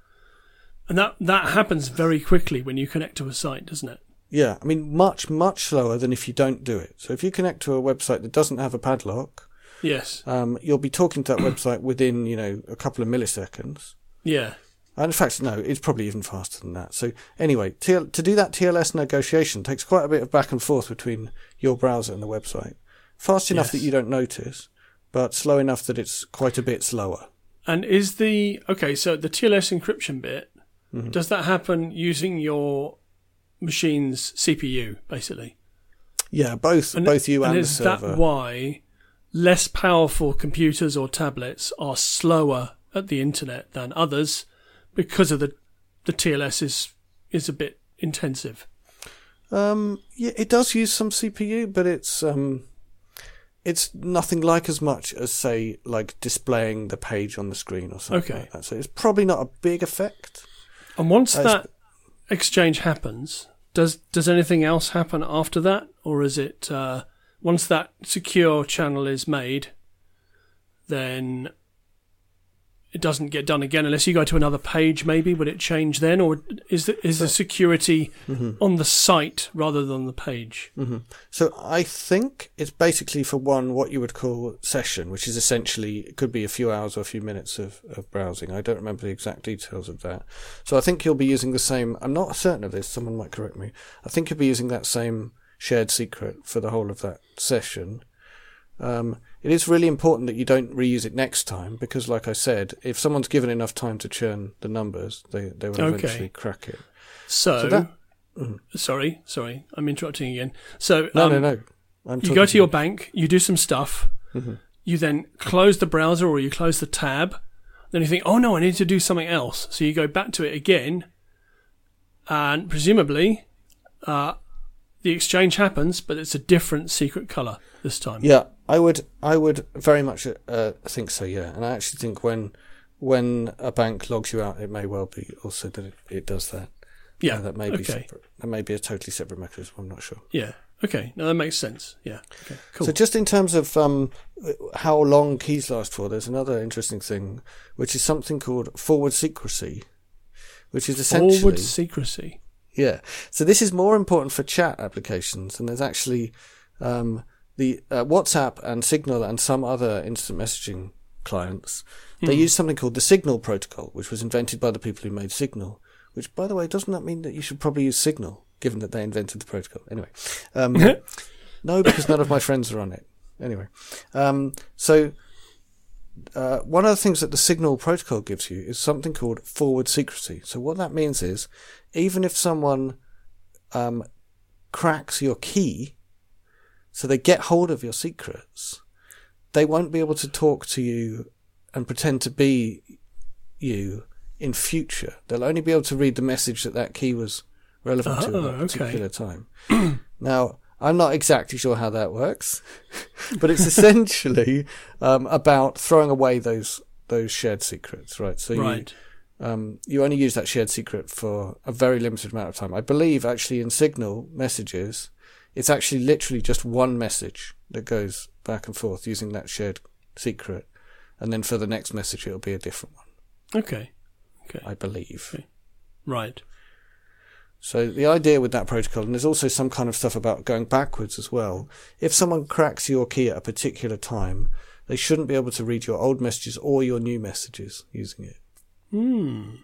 Speaker 2: and that that happens very quickly when you connect to a site, doesn't it?
Speaker 1: Yeah, I mean, much much slower than if you don't do it. So if you connect to a website that doesn't have a padlock,
Speaker 2: Yes.
Speaker 1: um, you'll be talking to that website within you know a couple of milliseconds.
Speaker 2: Yeah.
Speaker 1: And in fact, no, it's probably even faster than that. So anyway, TL, to do that TLS negotiation takes quite a bit of back and forth between your browser and the website. Fast enough
Speaker 2: Yes.
Speaker 1: that you don't notice, but slow enough that it's quite a bit slower.
Speaker 2: And is the okay? So the TLS encryption bit does that happen using your machine's CPU, basically?
Speaker 1: Yeah, both
Speaker 2: And,
Speaker 1: both you and,
Speaker 2: and
Speaker 1: the
Speaker 2: is
Speaker 1: server.
Speaker 2: that why less powerful computers or tablets are slower at the internet than others because of the the TLS is is a bit intensive.
Speaker 1: Um, yeah, it does use some CPU, but it's um, it's nothing like as much as say like displaying the page on the screen or something
Speaker 2: Okay.
Speaker 1: like that. So it's probably not a big effect.
Speaker 2: And once
Speaker 1: That's-
Speaker 2: that exchange happens, does does anything else happen after that, or is it uh, once that secure channel is made, then it doesn't get done again unless you go to another page. Maybe would it change then, or is the is the security on the site rather than the page?
Speaker 1: So I think it's basically for one what you would call session, which is essentially it could be a few hours or a few minutes of, of browsing. I don't remember the exact details of that. So I think you'll be using the same. I'm not certain of this. Someone might correct me. I think you'll be using that same shared secret for the whole of that session. Um, it is really important that you don't reuse it next time because, like I said, if someone's given enough time to churn the numbers, they they will
Speaker 2: Okay.
Speaker 1: eventually crack it.
Speaker 2: So,
Speaker 1: So that-
Speaker 2: sorry, sorry, I'm interrupting again. So
Speaker 1: No,
Speaker 2: um,
Speaker 1: no, no. I'm
Speaker 2: you go to your bank, you do some stuff,
Speaker 1: Mm-hmm.
Speaker 2: you then close the browser or you close the tab, then you think, oh no, I need to do something else. So you go back to it again, and presumably, uh, the exchange happens, but it's a different secret color this time.
Speaker 1: Yeah, I would. I would very much uh, think so. Yeah, and I actually think when when a bank logs you out, it may well be also that it, it does that.
Speaker 2: Yeah,
Speaker 1: Uh, that may be
Speaker 2: okay.
Speaker 1: separate. That may be a totally separate mechanism. I'm not sure.
Speaker 2: Yeah. Okay. No, that makes sense. Yeah. Okay. Cool.
Speaker 1: So just in terms of um, how long keys last for, there's another interesting thing, which is something called forward secrecy, which is essentially
Speaker 2: Forward secrecy.
Speaker 1: Yeah. So this is more important for chat applications, and there's actually um, the uh, WhatsApp and Signal and some other instant messaging clients. They use something called the Signal protocol, which was invented by the people who made Signal. Which, by the way, doesn't that mean that you should probably use Signal, given that they invented the protocol? Anyway, um, no, because none of my friends are on it. Anyway, um, so uh, one of the things that the Signal protocol gives you is something called forward secrecy. So what that means is, even if someone um, cracks your key, so they get hold of your secrets, they won't be able to talk to you and pretend to be you in future. They'll only be able to read the message that that key was relevant to
Speaker 2: Oh,
Speaker 1: at that
Speaker 2: okay.
Speaker 1: particular time. now, I'm not exactly sure how that works, but it's essentially um, about throwing away those those shared secrets, right? So you, um, you only use that shared secret for a very limited amount of time. I believe actually in Signal messages, it's actually literally just one message that goes back and forth using that shared secret, and then for the next message it'll be a different one.
Speaker 2: Okay. Okay.
Speaker 1: I believe.
Speaker 2: Right.
Speaker 1: So the idea with that protocol, and there's also some kind of stuff about going backwards as well. If someone cracks your key at a particular time, they shouldn't be able to read your old messages or your new messages using it.
Speaker 2: Hmm.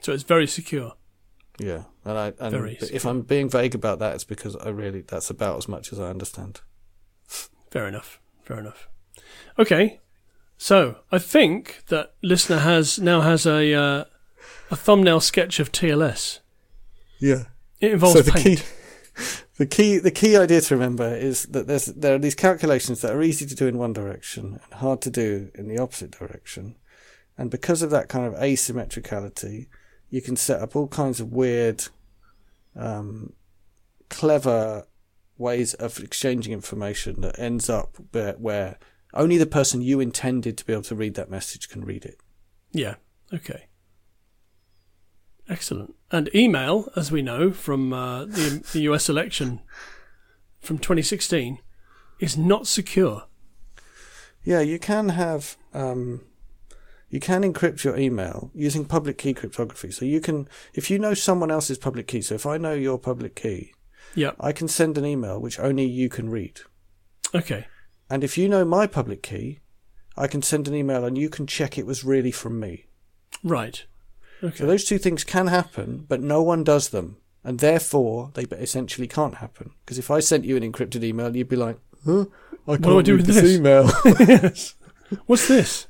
Speaker 2: So it's very secure.
Speaker 1: Yeah, and I and
Speaker 2: Very
Speaker 1: if I'm being vague about that, it's because I really that's about as much as I understand.
Speaker 2: Fair enough. Fair enough. Okay. So I think that listener has now has a uh, a thumbnail sketch of TLS.
Speaker 1: Yeah.
Speaker 2: It involves
Speaker 1: so the
Speaker 2: paint.
Speaker 1: key, the key, the key idea to remember is that there's there are these calculations that are easy to do in one direction and hard to do in the opposite direction, and because of that kind of asymmetricality, you can set up all kinds of weird, um, clever ways of exchanging information that ends up where, where only the person you intended to be able to read that message can read it.
Speaker 2: Yeah. Okay. Excellent. And email, as we know from uh, the, the US election from 2016, is not secure.
Speaker 1: Yeah, you can have um, you can encrypt your email using public key cryptography. So you can, if you know someone else's public key. So if I know your public key,
Speaker 2: Yeah.
Speaker 1: I can send an email which only you can read.
Speaker 2: Okay.
Speaker 1: And if you know my public key, I can send an email and you can check it was really from me.
Speaker 2: Right. Okay.
Speaker 1: So those two things can happen, but no one does them, and therefore they essentially can't happen. Because if I sent you an encrypted email, you'd be like, "Huh? I can't
Speaker 2: do I do
Speaker 1: read
Speaker 2: with
Speaker 1: this
Speaker 2: this?"
Speaker 1: email."
Speaker 2: yes. What's this?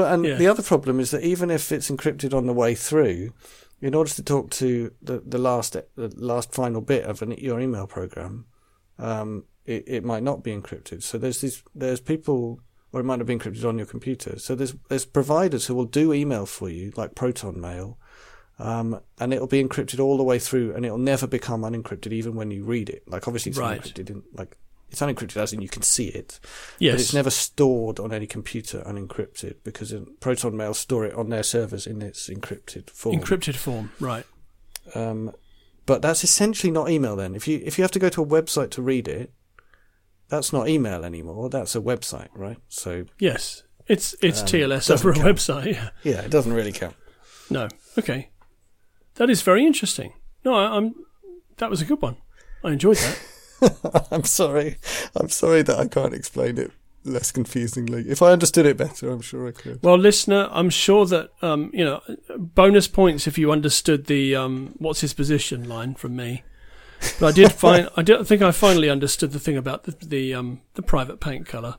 Speaker 1: And
Speaker 2: Yeah.
Speaker 1: the other problem is that even if it's encrypted on the way through, in order to talk to the, the last the last final bit of an, your email program, um, it, it might not be encrypted. So there's these there's people, or it might not be encrypted on your computer. So there's there's providers who will do email for you, like Proton Mail, um, and it'll be encrypted all the way through, and it'll never become unencrypted even when you read it. Like obviously it's
Speaker 2: Right.
Speaker 1: unencrypted, in, like it's unencrypted as in you can see it,
Speaker 2: Yes.
Speaker 1: but it's never stored on any computer unencrypted because Proton Mail store it on their servers in its encrypted form.
Speaker 2: Encrypted form. Right.
Speaker 1: um, but that's essentially not email. Then, if you if you have to go to a website to read it, that's not email anymore. That's a website, right? So
Speaker 2: Yes. It's it's
Speaker 1: Um,
Speaker 2: TLS over a
Speaker 1: count.
Speaker 2: website. Yeah.
Speaker 1: Yeah, it doesn't really count.
Speaker 2: No. Okay. That is very interesting. No, I, I'm. That was a good one. I enjoyed that.
Speaker 1: I'm sorry. I'm sorry that I can't explain it less confusingly. If I understood it better, I'm sure I could.
Speaker 2: Well, listener, I'm sure that um, you know bonus points if you understood the um, "What's his position?" line from me. But I did find I don't think I finally understood the thing about the the, um, the private paint color.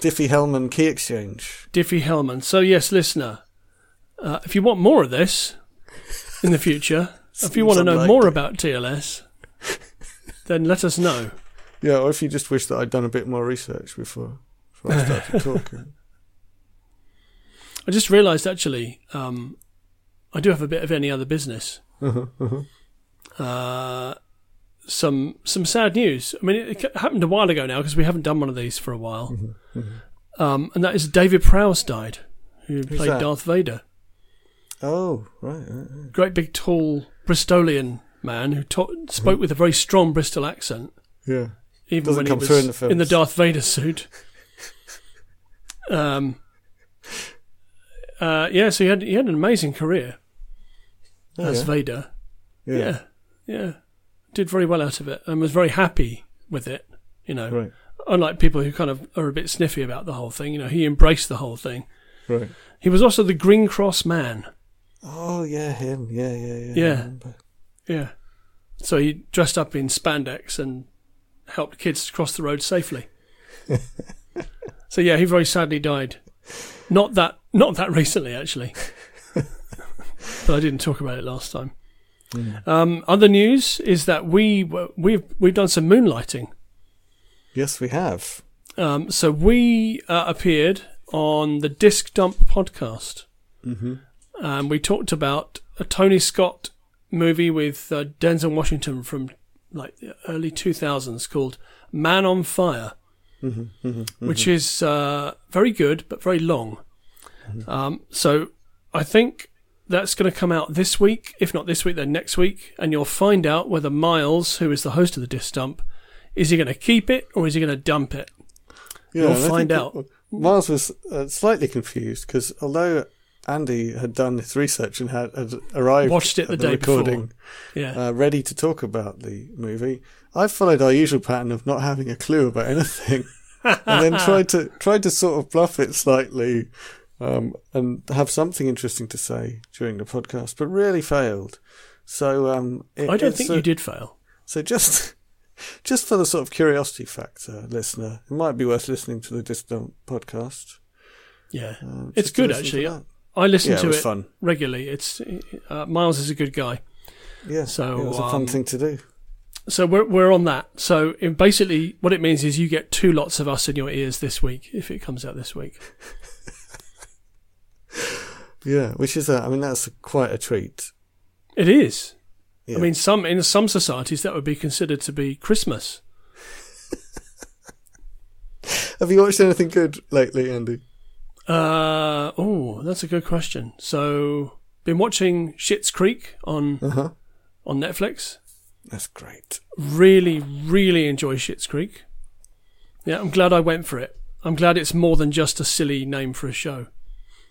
Speaker 1: Diffie Hellman key exchange.
Speaker 2: Diffie Hellman. So yes, listener, uh, if you want more of this in the future, if you want to know more about TLS, then let us know.
Speaker 1: Yeah, or if you just wish that I'd done a bit more research before, before I started talking.
Speaker 2: I just realised actually, um, I do have a bit of any other business.
Speaker 1: Uh-huh, uh-huh.
Speaker 2: Uh, some some sad news. I mean, it, it happened a while ago now because we haven't done one of these for a while. Um, and that is David Prowse died, who played
Speaker 1: that?
Speaker 2: Darth Vader.
Speaker 1: Oh, right. right, right.
Speaker 2: Great big tall Bristolian man who spoke with a very strong Bristol accent,
Speaker 1: Yeah.
Speaker 2: even
Speaker 1: Doesn't
Speaker 2: when
Speaker 1: come
Speaker 2: he was
Speaker 1: in the films.
Speaker 2: Darth Vader suit. Um. Uh, yeah, so he had he had an amazing career
Speaker 1: Oh,
Speaker 2: as
Speaker 1: yeah.
Speaker 2: Vader.
Speaker 1: Yeah.
Speaker 2: yeah, yeah, did very well out of it and was very happy with it. You know,
Speaker 1: Right.
Speaker 2: unlike people who kind of are a bit sniffy about the whole thing. You know, he embraced the whole thing.
Speaker 1: Right.
Speaker 2: He was also the Green Cross man.
Speaker 1: Oh, yeah, him. Yeah, yeah, yeah.
Speaker 2: Yeah. Yeah, so he dressed up in spandex and helped kids cross the road safely. so yeah, he very sadly died. Not that, not that recently actually. but I didn't talk about it last time. Um, other news is that we we've we've done some moonlighting.
Speaker 1: Yes, we have.
Speaker 2: Um, so we uh, appeared on the Disc Dump podcast.
Speaker 1: Mm-hmm.
Speaker 2: Um, we talked about a Tony Scott movie with uh, Denzel Washington from like the early 2000s called Man on Fire,
Speaker 1: Mm-hmm. Mm-hmm.
Speaker 2: which is uh, very good but very long. Um, so I think that's going to come out this week. If not this week, then next week, and you'll find out whether Miles, who is the host of the Disc Dump, is he going to keep it or is he going to dump it?
Speaker 1: Yeah,
Speaker 2: You'll find out.
Speaker 1: Miles was uh, slightly confused because although Andy had done his research and had, had arrived
Speaker 2: Watched it the
Speaker 1: at
Speaker 2: day
Speaker 1: recording
Speaker 2: Yeah.
Speaker 1: uh, ready to talk about the movie, I followed our usual pattern of not having a clue about anything, and then tried to tried to sort of bluff it slightly. Um, and have something interesting to say during the podcast, but really failed. So um, it-
Speaker 2: I don't think you did fail.
Speaker 1: So just just for the sort of curiosity factor, listener, it might be worth listening to the Disc Dump podcast.
Speaker 2: Yeah.
Speaker 1: Uh,
Speaker 2: It's good, actually. I listen
Speaker 1: Yeah,
Speaker 2: to
Speaker 1: it
Speaker 2: it
Speaker 1: fun.
Speaker 2: regularly. It's uh, Miles is a good guy.
Speaker 1: Yeah,
Speaker 2: So,
Speaker 1: it was a
Speaker 2: um,
Speaker 1: fun thing to do.
Speaker 2: So we're we're on that. So basically, what it means is you get two lots of us in your ears this week if it comes out this week.
Speaker 1: Yeah, which is, a, I mean, that's quite a treat.
Speaker 2: It is.
Speaker 1: Yeah.
Speaker 2: I mean, some in some societies that would be considered to be Christmas.
Speaker 1: have you watched anything good lately, Andy?
Speaker 2: Uh, oh, that's a good question. So, been watching Schitt's Creek on
Speaker 1: Uh huh.
Speaker 2: on Netflix.
Speaker 1: That's great.
Speaker 2: Really, really enjoy Schitt's Creek. Yeah, I'm glad I went for it. I'm glad it's more than just a silly name for a show.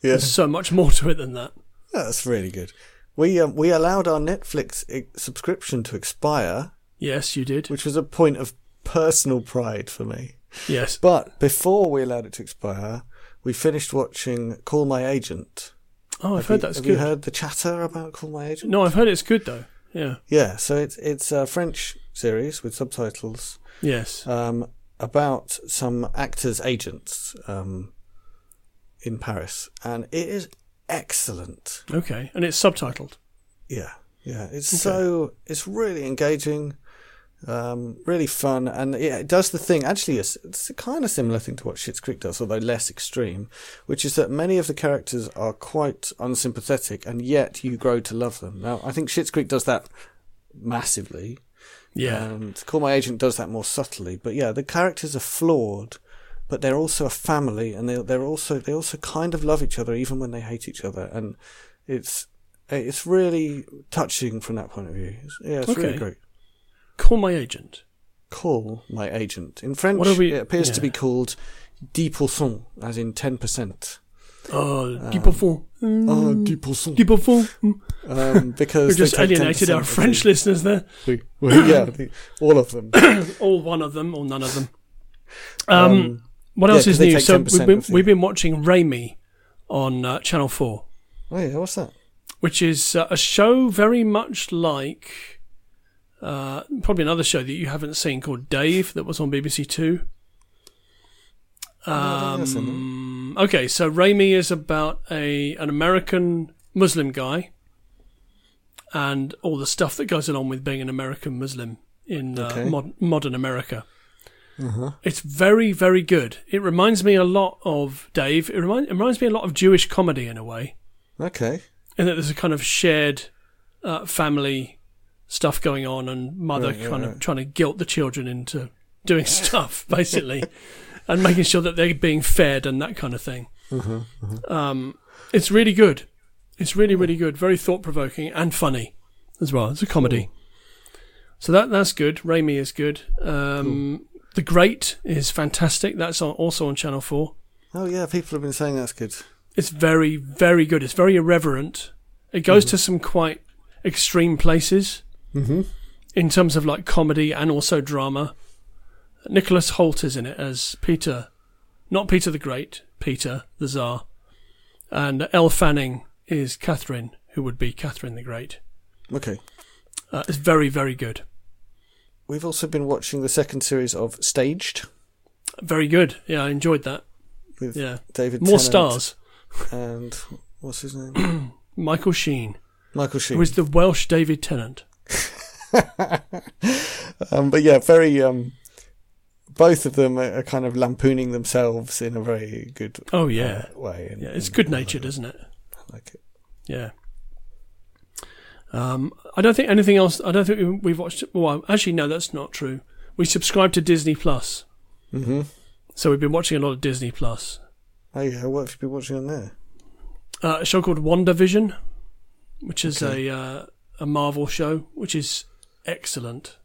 Speaker 1: Yeah,
Speaker 2: There's so much more to it than that.
Speaker 1: that's really good. We um, we allowed our Netflix i- subscription to expire,
Speaker 2: Yes, you did.
Speaker 1: which was a point of personal pride for me.
Speaker 2: Yes.
Speaker 1: But before we allowed it to expire, we finished watching Call My Agent.
Speaker 2: Oh, I've
Speaker 1: Have
Speaker 2: heard
Speaker 1: you,
Speaker 2: that's
Speaker 1: have
Speaker 2: good.
Speaker 1: you heard the chatter about Call My Agent?
Speaker 2: No, I've heard it's good though. Yeah.
Speaker 1: Yeah, so it's it's a French series with subtitles
Speaker 2: Yes.
Speaker 1: um, about some actors' agents um, in Paris, and it is excellent.
Speaker 2: Okay. And it's subtitled.
Speaker 1: Yeah, yeah, it's so it's really engaging, um, really fun, and yeah, it does the thing. Actually, it's, it's a kind of similar thing to what Schitt's Creek does, although less extreme, which is that many of the characters are quite unsympathetic, and yet you grow to love them. Now, I think Schitt's Creek does that massively.
Speaker 2: Yeah.
Speaker 1: And Call My Agent does that more subtly. But yeah, the characters are flawed, but they're also a family, and they they're also they also kind of love each other even when they hate each other, and it's it's really touching from that point of view. It's, yeah, it's really great.
Speaker 2: Call my agent.
Speaker 1: Call My Agent in French.
Speaker 2: What are we-
Speaker 1: it appears to be called dix pourcent, as in ten percent.
Speaker 2: Oh, dix pourcent.
Speaker 1: Oh, dix pourcent.
Speaker 2: Dix pourcent. Mm.
Speaker 1: Um, because
Speaker 2: We just alienated our French
Speaker 1: the-
Speaker 2: listeners there.
Speaker 1: the- well, yeah, the, all of them.
Speaker 2: all one of them, or none of them. Um,
Speaker 1: Um,
Speaker 2: what
Speaker 1: yeah,
Speaker 2: is new? So we've been, we've been watching Ramy on uh, Channel 4,
Speaker 1: oh yeah, what's that?
Speaker 2: which is uh, a show very much like uh, probably another show that you haven't seen called Dave that was on BBC Two.
Speaker 1: I think I've seen
Speaker 2: Um, okay, so Ramy is about a an American Muslim guy and all the stuff that goes along with being an American Muslim in uh,
Speaker 1: Okay.
Speaker 2: mod- modern America.
Speaker 1: Uh-huh.
Speaker 2: It's very, very good. It reminds me a lot of Dave. It, remind, it reminds me a lot of Jewish comedy in a way,
Speaker 1: Okay.
Speaker 2: in that there's a kind of shared uh, family stuff going on, and mother
Speaker 1: Right, right,
Speaker 2: kind of
Speaker 1: right.
Speaker 2: trying to guilt the children into doing stuff, basically, and making sure that they're being fed and that kind of thing.
Speaker 1: Uh-huh,
Speaker 2: Um, it's really good. It's really, really good. Very thought provoking and funny as well. It's a comedy. So that that's good. Ramy is good. Um, The Great is fantastic. That's on, also on Channel 4.
Speaker 1: Oh yeah, people have been saying that's good.
Speaker 2: It's very, very good. It's very irreverent. It goes to some quite extreme places
Speaker 1: Mm-hmm.
Speaker 2: in terms of like comedy and also drama. Nicholas Hoult is in it as Peter, not Peter the Great, Peter the Tsar. And Elle Fanning is Catherine, who would be Catherine the Great.
Speaker 1: Okay.
Speaker 2: Uh, it's very, very good.
Speaker 1: We've also been watching the second series of Staged
Speaker 2: Very good. Yeah, I enjoyed that.
Speaker 1: with
Speaker 2: Yeah.
Speaker 1: David
Speaker 2: More
Speaker 1: Tennant
Speaker 2: stars.
Speaker 1: and what's his name?
Speaker 2: Michael Sheen,
Speaker 1: Michael Sheen.
Speaker 2: who is the Welsh David Tennant.
Speaker 1: um, but yeah, very. Um, both of them are, kind of lampooning themselves in a very good
Speaker 2: Oh, yeah.
Speaker 1: uh, way. and-
Speaker 2: Yeah, it's good natured, isn't it?
Speaker 1: I like it.
Speaker 2: Yeah. Um, I don't think anything else. I don't think we- we've watched. Well, actually, no, that's not true. We subscribe to Disney Plus,
Speaker 1: Mm-hmm.
Speaker 2: so we've been watching a lot of Disney Plus.
Speaker 1: Oh yeah, what have you been watching on there?
Speaker 2: Uh, a show called WandaVision, which is
Speaker 1: Okay.
Speaker 2: a uh, a Marvel show, which is excellent.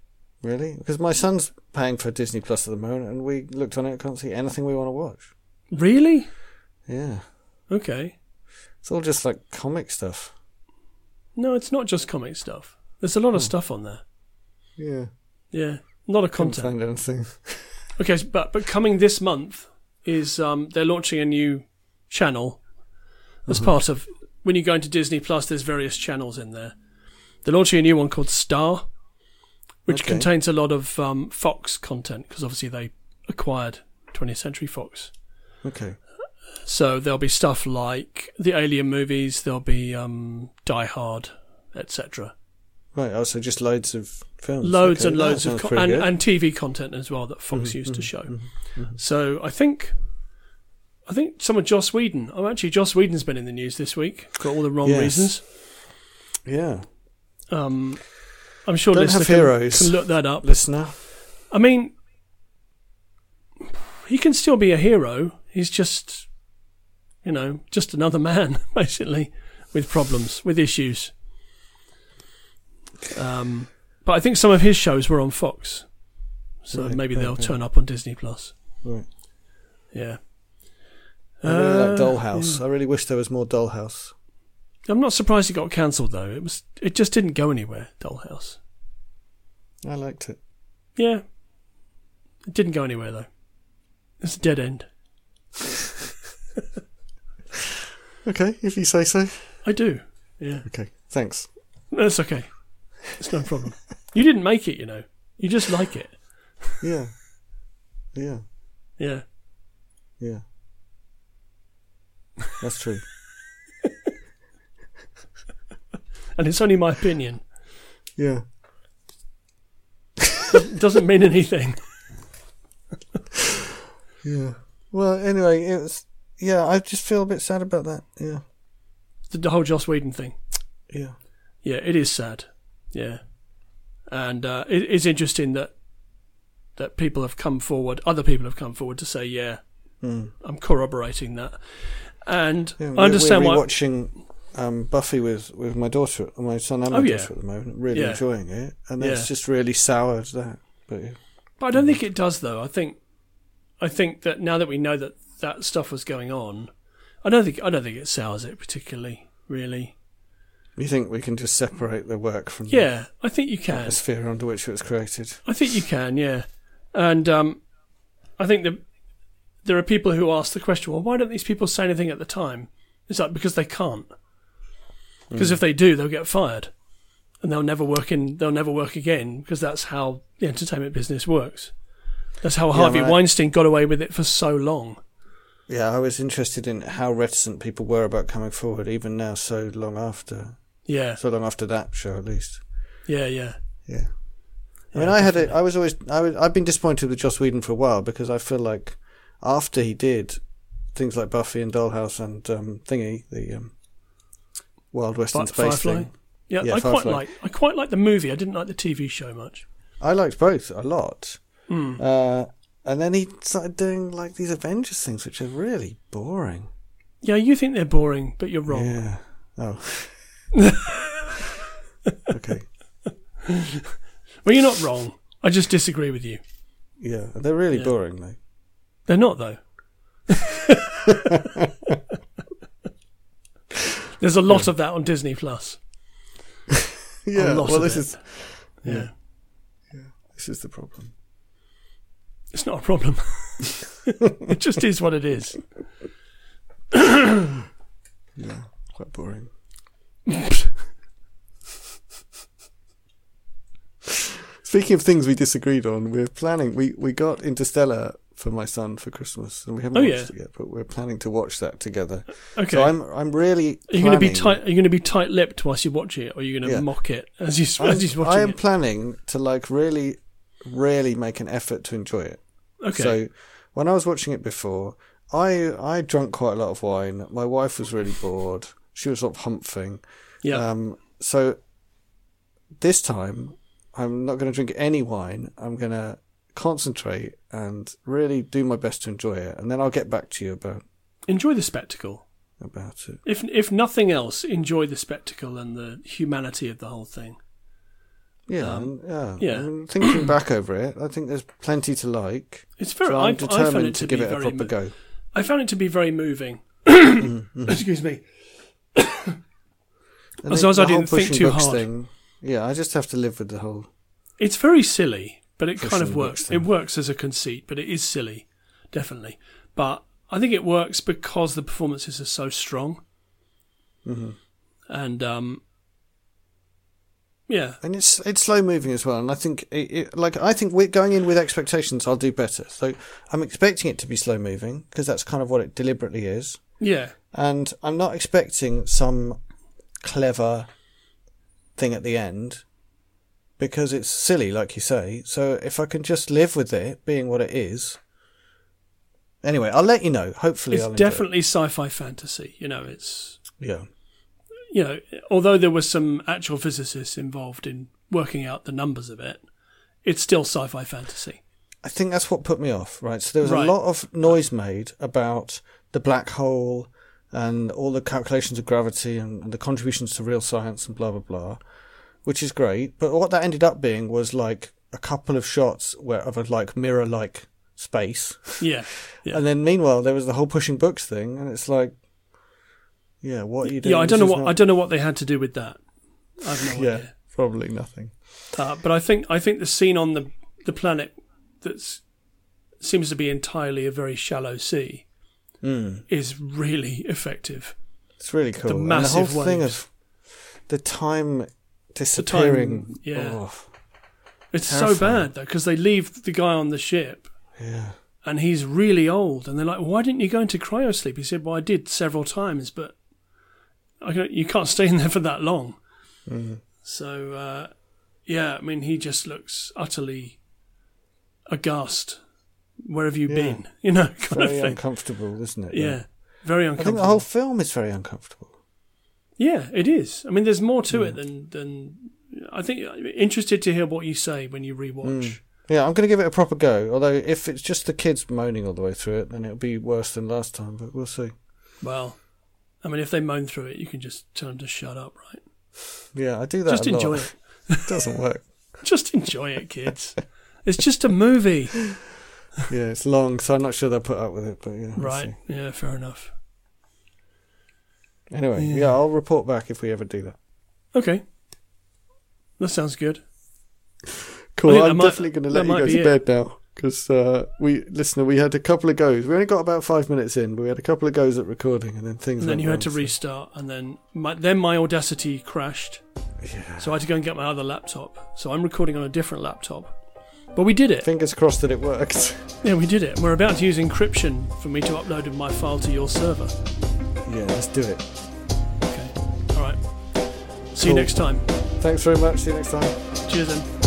Speaker 1: Really? Because my son's paying for Disney Plus at the moment, and we looked on it, can't see anything we want to watch.
Speaker 2: Really?
Speaker 1: Yeah,
Speaker 2: Okay.
Speaker 1: it's all just like comic stuff.
Speaker 2: No, it's not just comic stuff. There's a lot of
Speaker 1: Hmm.
Speaker 2: stuff on there.
Speaker 1: Yeah,
Speaker 2: Yeah, Not a lot of
Speaker 1: couldn't
Speaker 2: content.
Speaker 1: find anything.
Speaker 2: Okay, but but coming this month is um, they're launching a new channel as
Speaker 1: Mm-hmm.
Speaker 2: part of when you go into Disney Plus. There's various channels in there. They're launching a new one called Star, which
Speaker 1: Okay.
Speaker 2: contains a lot of um, Fox content because obviously they acquired 20th Century Fox.
Speaker 1: Okay.
Speaker 2: So there'll be stuff like the Alien movies. There'll be um, Die Hard, etc.
Speaker 1: Right. Oh, so just loads of films.
Speaker 2: Loads
Speaker 1: Okay,
Speaker 2: and loads of
Speaker 1: sounds
Speaker 2: co-
Speaker 1: pretty
Speaker 2: and, and TV content as well that Fox
Speaker 1: Mhm,
Speaker 2: used to
Speaker 1: mhm,
Speaker 2: show.
Speaker 1: mhm, mhm.
Speaker 2: So I think, I think some of Joss Whedon. Oh, actually, Joss Whedon's been in the news this week for all the wrong
Speaker 1: Yes.
Speaker 2: reasons.
Speaker 1: Yeah.
Speaker 2: Um, I'm sure
Speaker 1: Don't
Speaker 2: listener
Speaker 1: have
Speaker 2: can,
Speaker 1: heroes.
Speaker 2: can look that up.
Speaker 1: Listener.
Speaker 2: I mean, he can still be a hero. He's just, you know, just another man, basically, with problems, with issues. Um, but I think some of his shows were on Fox, so
Speaker 1: Right,
Speaker 2: maybe
Speaker 1: right,
Speaker 2: they'll
Speaker 1: right.
Speaker 2: turn up on Disney Plus.
Speaker 1: Right.
Speaker 2: Yeah.
Speaker 1: I really
Speaker 2: Uh,
Speaker 1: like Dollhouse. I really wish there was more Dollhouse.
Speaker 2: I'm not surprised it got cancelled though. It was it just didn't go anywhere. Dollhouse.
Speaker 1: I liked it.
Speaker 2: Yeah. It didn't go anywhere though. It's a dead end.
Speaker 1: Okay, if you say so.
Speaker 2: I do. Yeah.
Speaker 1: Okay, thanks.
Speaker 2: That's okay. It's no problem. you didn't make it, you know. You just like it.
Speaker 1: Yeah. Yeah.
Speaker 2: Yeah.
Speaker 1: Yeah. That's true.
Speaker 2: And it's only my opinion.
Speaker 1: Yeah.
Speaker 2: It doesn't mean anything.
Speaker 1: Yeah. Well, anyway, it was. Yeah, I just feel a bit sad about that. Yeah.
Speaker 2: The, the whole Joss Whedon thing.
Speaker 1: Yeah.
Speaker 2: Yeah, it is sad. Yeah. And uh, it, it's interesting that that people have come forward, other people have come forward to say, yeah,
Speaker 1: Mm.
Speaker 2: I'm corroborating that. And
Speaker 1: yeah
Speaker 2: I understand
Speaker 1: we're
Speaker 2: why.
Speaker 1: watching um, Buffy with, with my daughter, my son and my
Speaker 2: Oh,
Speaker 1: daughter at the moment. Really
Speaker 2: Yeah.
Speaker 1: enjoying it, and
Speaker 2: Yeah.
Speaker 1: it's just really soured that. But yeah.
Speaker 2: But I don't think it does, though. I think I think that now that we know that that stuff was going on, I don't think I don't think it sours it particularly. Really,
Speaker 1: You think we can just separate the work from
Speaker 2: yeah, I think you
Speaker 1: the
Speaker 2: can.
Speaker 1: sphere under which it was created?
Speaker 2: I think you can, yeah. And um, I think that there are people who ask the question, well, why don't these people say anything at the time? It's like because they can't. Because if they do, they'll get fired, and they'll never work in. They'll never work again because that's how the entertainment business works. That's how Harvey
Speaker 1: right.
Speaker 2: Weinstein got away with it for so long.
Speaker 1: Yeah, I was interested in how reticent people were about coming forward, even now, so long after,
Speaker 2: Yeah,
Speaker 1: so long after that show, at least.
Speaker 2: yeah, yeah.
Speaker 1: Yeah. I
Speaker 2: Yeah,
Speaker 1: mean, I had it. I was always. I was, I've been disappointed with Joss Whedon for a while because I feel like after he did things like Buffy and Dollhouse and um, Thingy, the um, Wild West in Space
Speaker 2: Firefly?
Speaker 1: thing,
Speaker 2: Yeah,
Speaker 1: Yeah,
Speaker 2: I quite like. I quite like the movie. I didn't like the TV show much.
Speaker 1: I liked both a lot.
Speaker 2: Hmm.
Speaker 1: Uh, and then he started doing like these Avengers things, which are really boring.
Speaker 2: Yeah, you think they're boring, but you're wrong.
Speaker 1: Yeah. Oh. okay.
Speaker 2: Well, you're not wrong. I just disagree with you.
Speaker 1: Yeah, they're really
Speaker 2: Yeah.
Speaker 1: boring, though.
Speaker 2: They're not though. There's a lot of that on Disney Plus.
Speaker 1: Yeah.
Speaker 2: lot
Speaker 1: Well,
Speaker 2: of
Speaker 1: this
Speaker 2: it.
Speaker 1: is
Speaker 2: Yeah.
Speaker 1: this is the problem.
Speaker 2: It's not a problem. it just is what it is.
Speaker 1: Yeah, quite boring. Speaking of things we disagreed on, we're planning. We we got Interstellar for my son for Christmas, and we haven't
Speaker 2: Oh,
Speaker 1: watched
Speaker 2: yeah.
Speaker 1: it yet. But we're planning to watch that together.
Speaker 2: Okay.
Speaker 1: So I'm I'm really.
Speaker 2: are you going to be tight? Are you going to be tight-lipped whilst you watch it, or are you going to
Speaker 1: Yeah.
Speaker 2: mock it as you
Speaker 1: I'm,
Speaker 2: as he's
Speaker 1: I am
Speaker 2: it?
Speaker 1: planning to like really, really make an effort to enjoy it.
Speaker 2: Okay.
Speaker 1: So when I was watching it before, I I drank quite a lot of wine. My wife was really bored. She was sort of humping.
Speaker 2: yeah.
Speaker 1: Um, so this time, I'm not going to drink any wine. I'm going to concentrate and really do my best to enjoy it, and then I'll get back to you about
Speaker 2: enjoy the spectacle.
Speaker 1: about it.
Speaker 2: If if nothing else, enjoy the spectacle and the humanity of the whole thing.
Speaker 1: Yeah,
Speaker 2: Um,
Speaker 1: yeah.
Speaker 2: yeah.
Speaker 1: I mean, thinking back over it, I think there's plenty to like.
Speaker 2: It's very.
Speaker 1: So
Speaker 2: I,
Speaker 1: I'm
Speaker 2: I found
Speaker 1: determined
Speaker 2: it
Speaker 1: to,
Speaker 2: to,
Speaker 1: give it a proper
Speaker 2: mo-
Speaker 1: go.
Speaker 2: I found it to be very moving.
Speaker 1: Mm-hmm.
Speaker 2: Excuse me. As long as I didn't think too hard.
Speaker 1: Thing, yeah, I just have to live with the whole.
Speaker 2: It's very silly, but it kind of works.
Speaker 1: books
Speaker 2: It works as a conceit, but it is silly, definitely. But I think it works because the performances are so strong,
Speaker 1: Mm-hmm.
Speaker 2: and um, yeah,
Speaker 1: And it's it's slow moving as well, and I think it, it, like I think we're going in with expectations. I'll do better, so I'm expecting it to be slow moving because that's kind of what it deliberately is,
Speaker 2: yeah,
Speaker 1: and I'm not expecting some clever thing at the end because it's silly, like you say. So if I can just live with it being what it is, anyway, I'll let you know. Hopefully,
Speaker 2: it's
Speaker 1: I'll enjoy it.
Speaker 2: definitely sci-fi fantasy. You know, it's
Speaker 1: yeah.
Speaker 2: you know, although there was some actual physicists involved in working out the numbers of it, it's still sci-fi fantasy.
Speaker 1: I think that's what put me off, right? So there was
Speaker 2: Right.
Speaker 1: a lot of noise made about the black hole and all the calculations of gravity and, and the contributions to real science and blah, blah, blah, which is great. But what that ended up being was like a couple of shots where of a like mirror like space.
Speaker 2: Yeah, yeah.
Speaker 1: And then meanwhile, there was the whole pushing books thing. And it's like, yeah, what are you doing?
Speaker 2: yeah, I don't
Speaker 1: This
Speaker 2: know what
Speaker 1: not-
Speaker 2: I don't know what they had to do with that. I have no
Speaker 1: Yeah,
Speaker 2: idea.
Speaker 1: probably nothing.
Speaker 2: Uh, but I think I think the scene on the the planet that seems to be entirely a very shallow sea
Speaker 1: Mm.
Speaker 2: is really effective.
Speaker 1: It's really cool. The
Speaker 2: massive
Speaker 1: the whole thing of the time disappearing.
Speaker 2: yeah.
Speaker 1: oh,
Speaker 2: It's so bad though because they leave the guy on the ship
Speaker 1: yeah.
Speaker 2: and he's really old, and they're like, "Why didn't you go into cryosleep?" He said, "Well, I did several times, but I don't, you can't stay in there for that long."
Speaker 1: Mm.
Speaker 2: So uh, yeah, I mean, he just looks utterly aghast. Where have you
Speaker 1: Yeah.
Speaker 2: been? You know, kind
Speaker 1: Very
Speaker 2: of thing.
Speaker 1: uncomfortable, isn't it?
Speaker 2: yeah, very
Speaker 1: I
Speaker 2: uncomfortable.
Speaker 1: think the whole film is very uncomfortable.
Speaker 2: Yeah, it is. I mean, there's more to it hmm. than than. I think interested to hear what you say when you rewatch. Hmm.
Speaker 1: Yeah, I'm going to give it a proper go. Although if it's just the kids moaning all the way through it, then it'll be worse than last time. But we'll see.
Speaker 2: Well, I mean, if they moan through it, you can just tell them to shut up, right?
Speaker 1: Yeah, I do that.
Speaker 2: just
Speaker 1: a lot.
Speaker 2: enjoy it.
Speaker 1: it doesn't work.
Speaker 2: Just enjoy it, kids. it's just a movie.
Speaker 1: yeah, it's long, so I'm not sure they'll put up with it. But yeah, we'll
Speaker 2: right. Yeah, fair enough.
Speaker 1: Anyway,
Speaker 2: Yeah.
Speaker 1: yeah, I'll report back if we ever do that.
Speaker 2: Okay. That sounds good.
Speaker 1: Cool.
Speaker 2: I think that
Speaker 1: I'm
Speaker 2: might-
Speaker 1: definitely going to let you go to
Speaker 2: it.
Speaker 1: bed now because uh, we listener we had a couple of goes. We only got about five minutes in, but we had a couple of goes at recording, and then things.
Speaker 2: And then you had to
Speaker 1: so-
Speaker 2: restart, and then my, then my Audacity crashed,
Speaker 1: Yeah.
Speaker 2: so I had to go and get my other laptop. So I'm recording on a different laptop. But we did it.
Speaker 1: Fingers crossed that it worked.
Speaker 2: Yeah, we did it. We're about to use encryption for me to upload my file to your server.
Speaker 1: yeah, let's do it.
Speaker 2: Right. See you next time.
Speaker 1: Thanks very much. See you next time.
Speaker 2: Cheers then.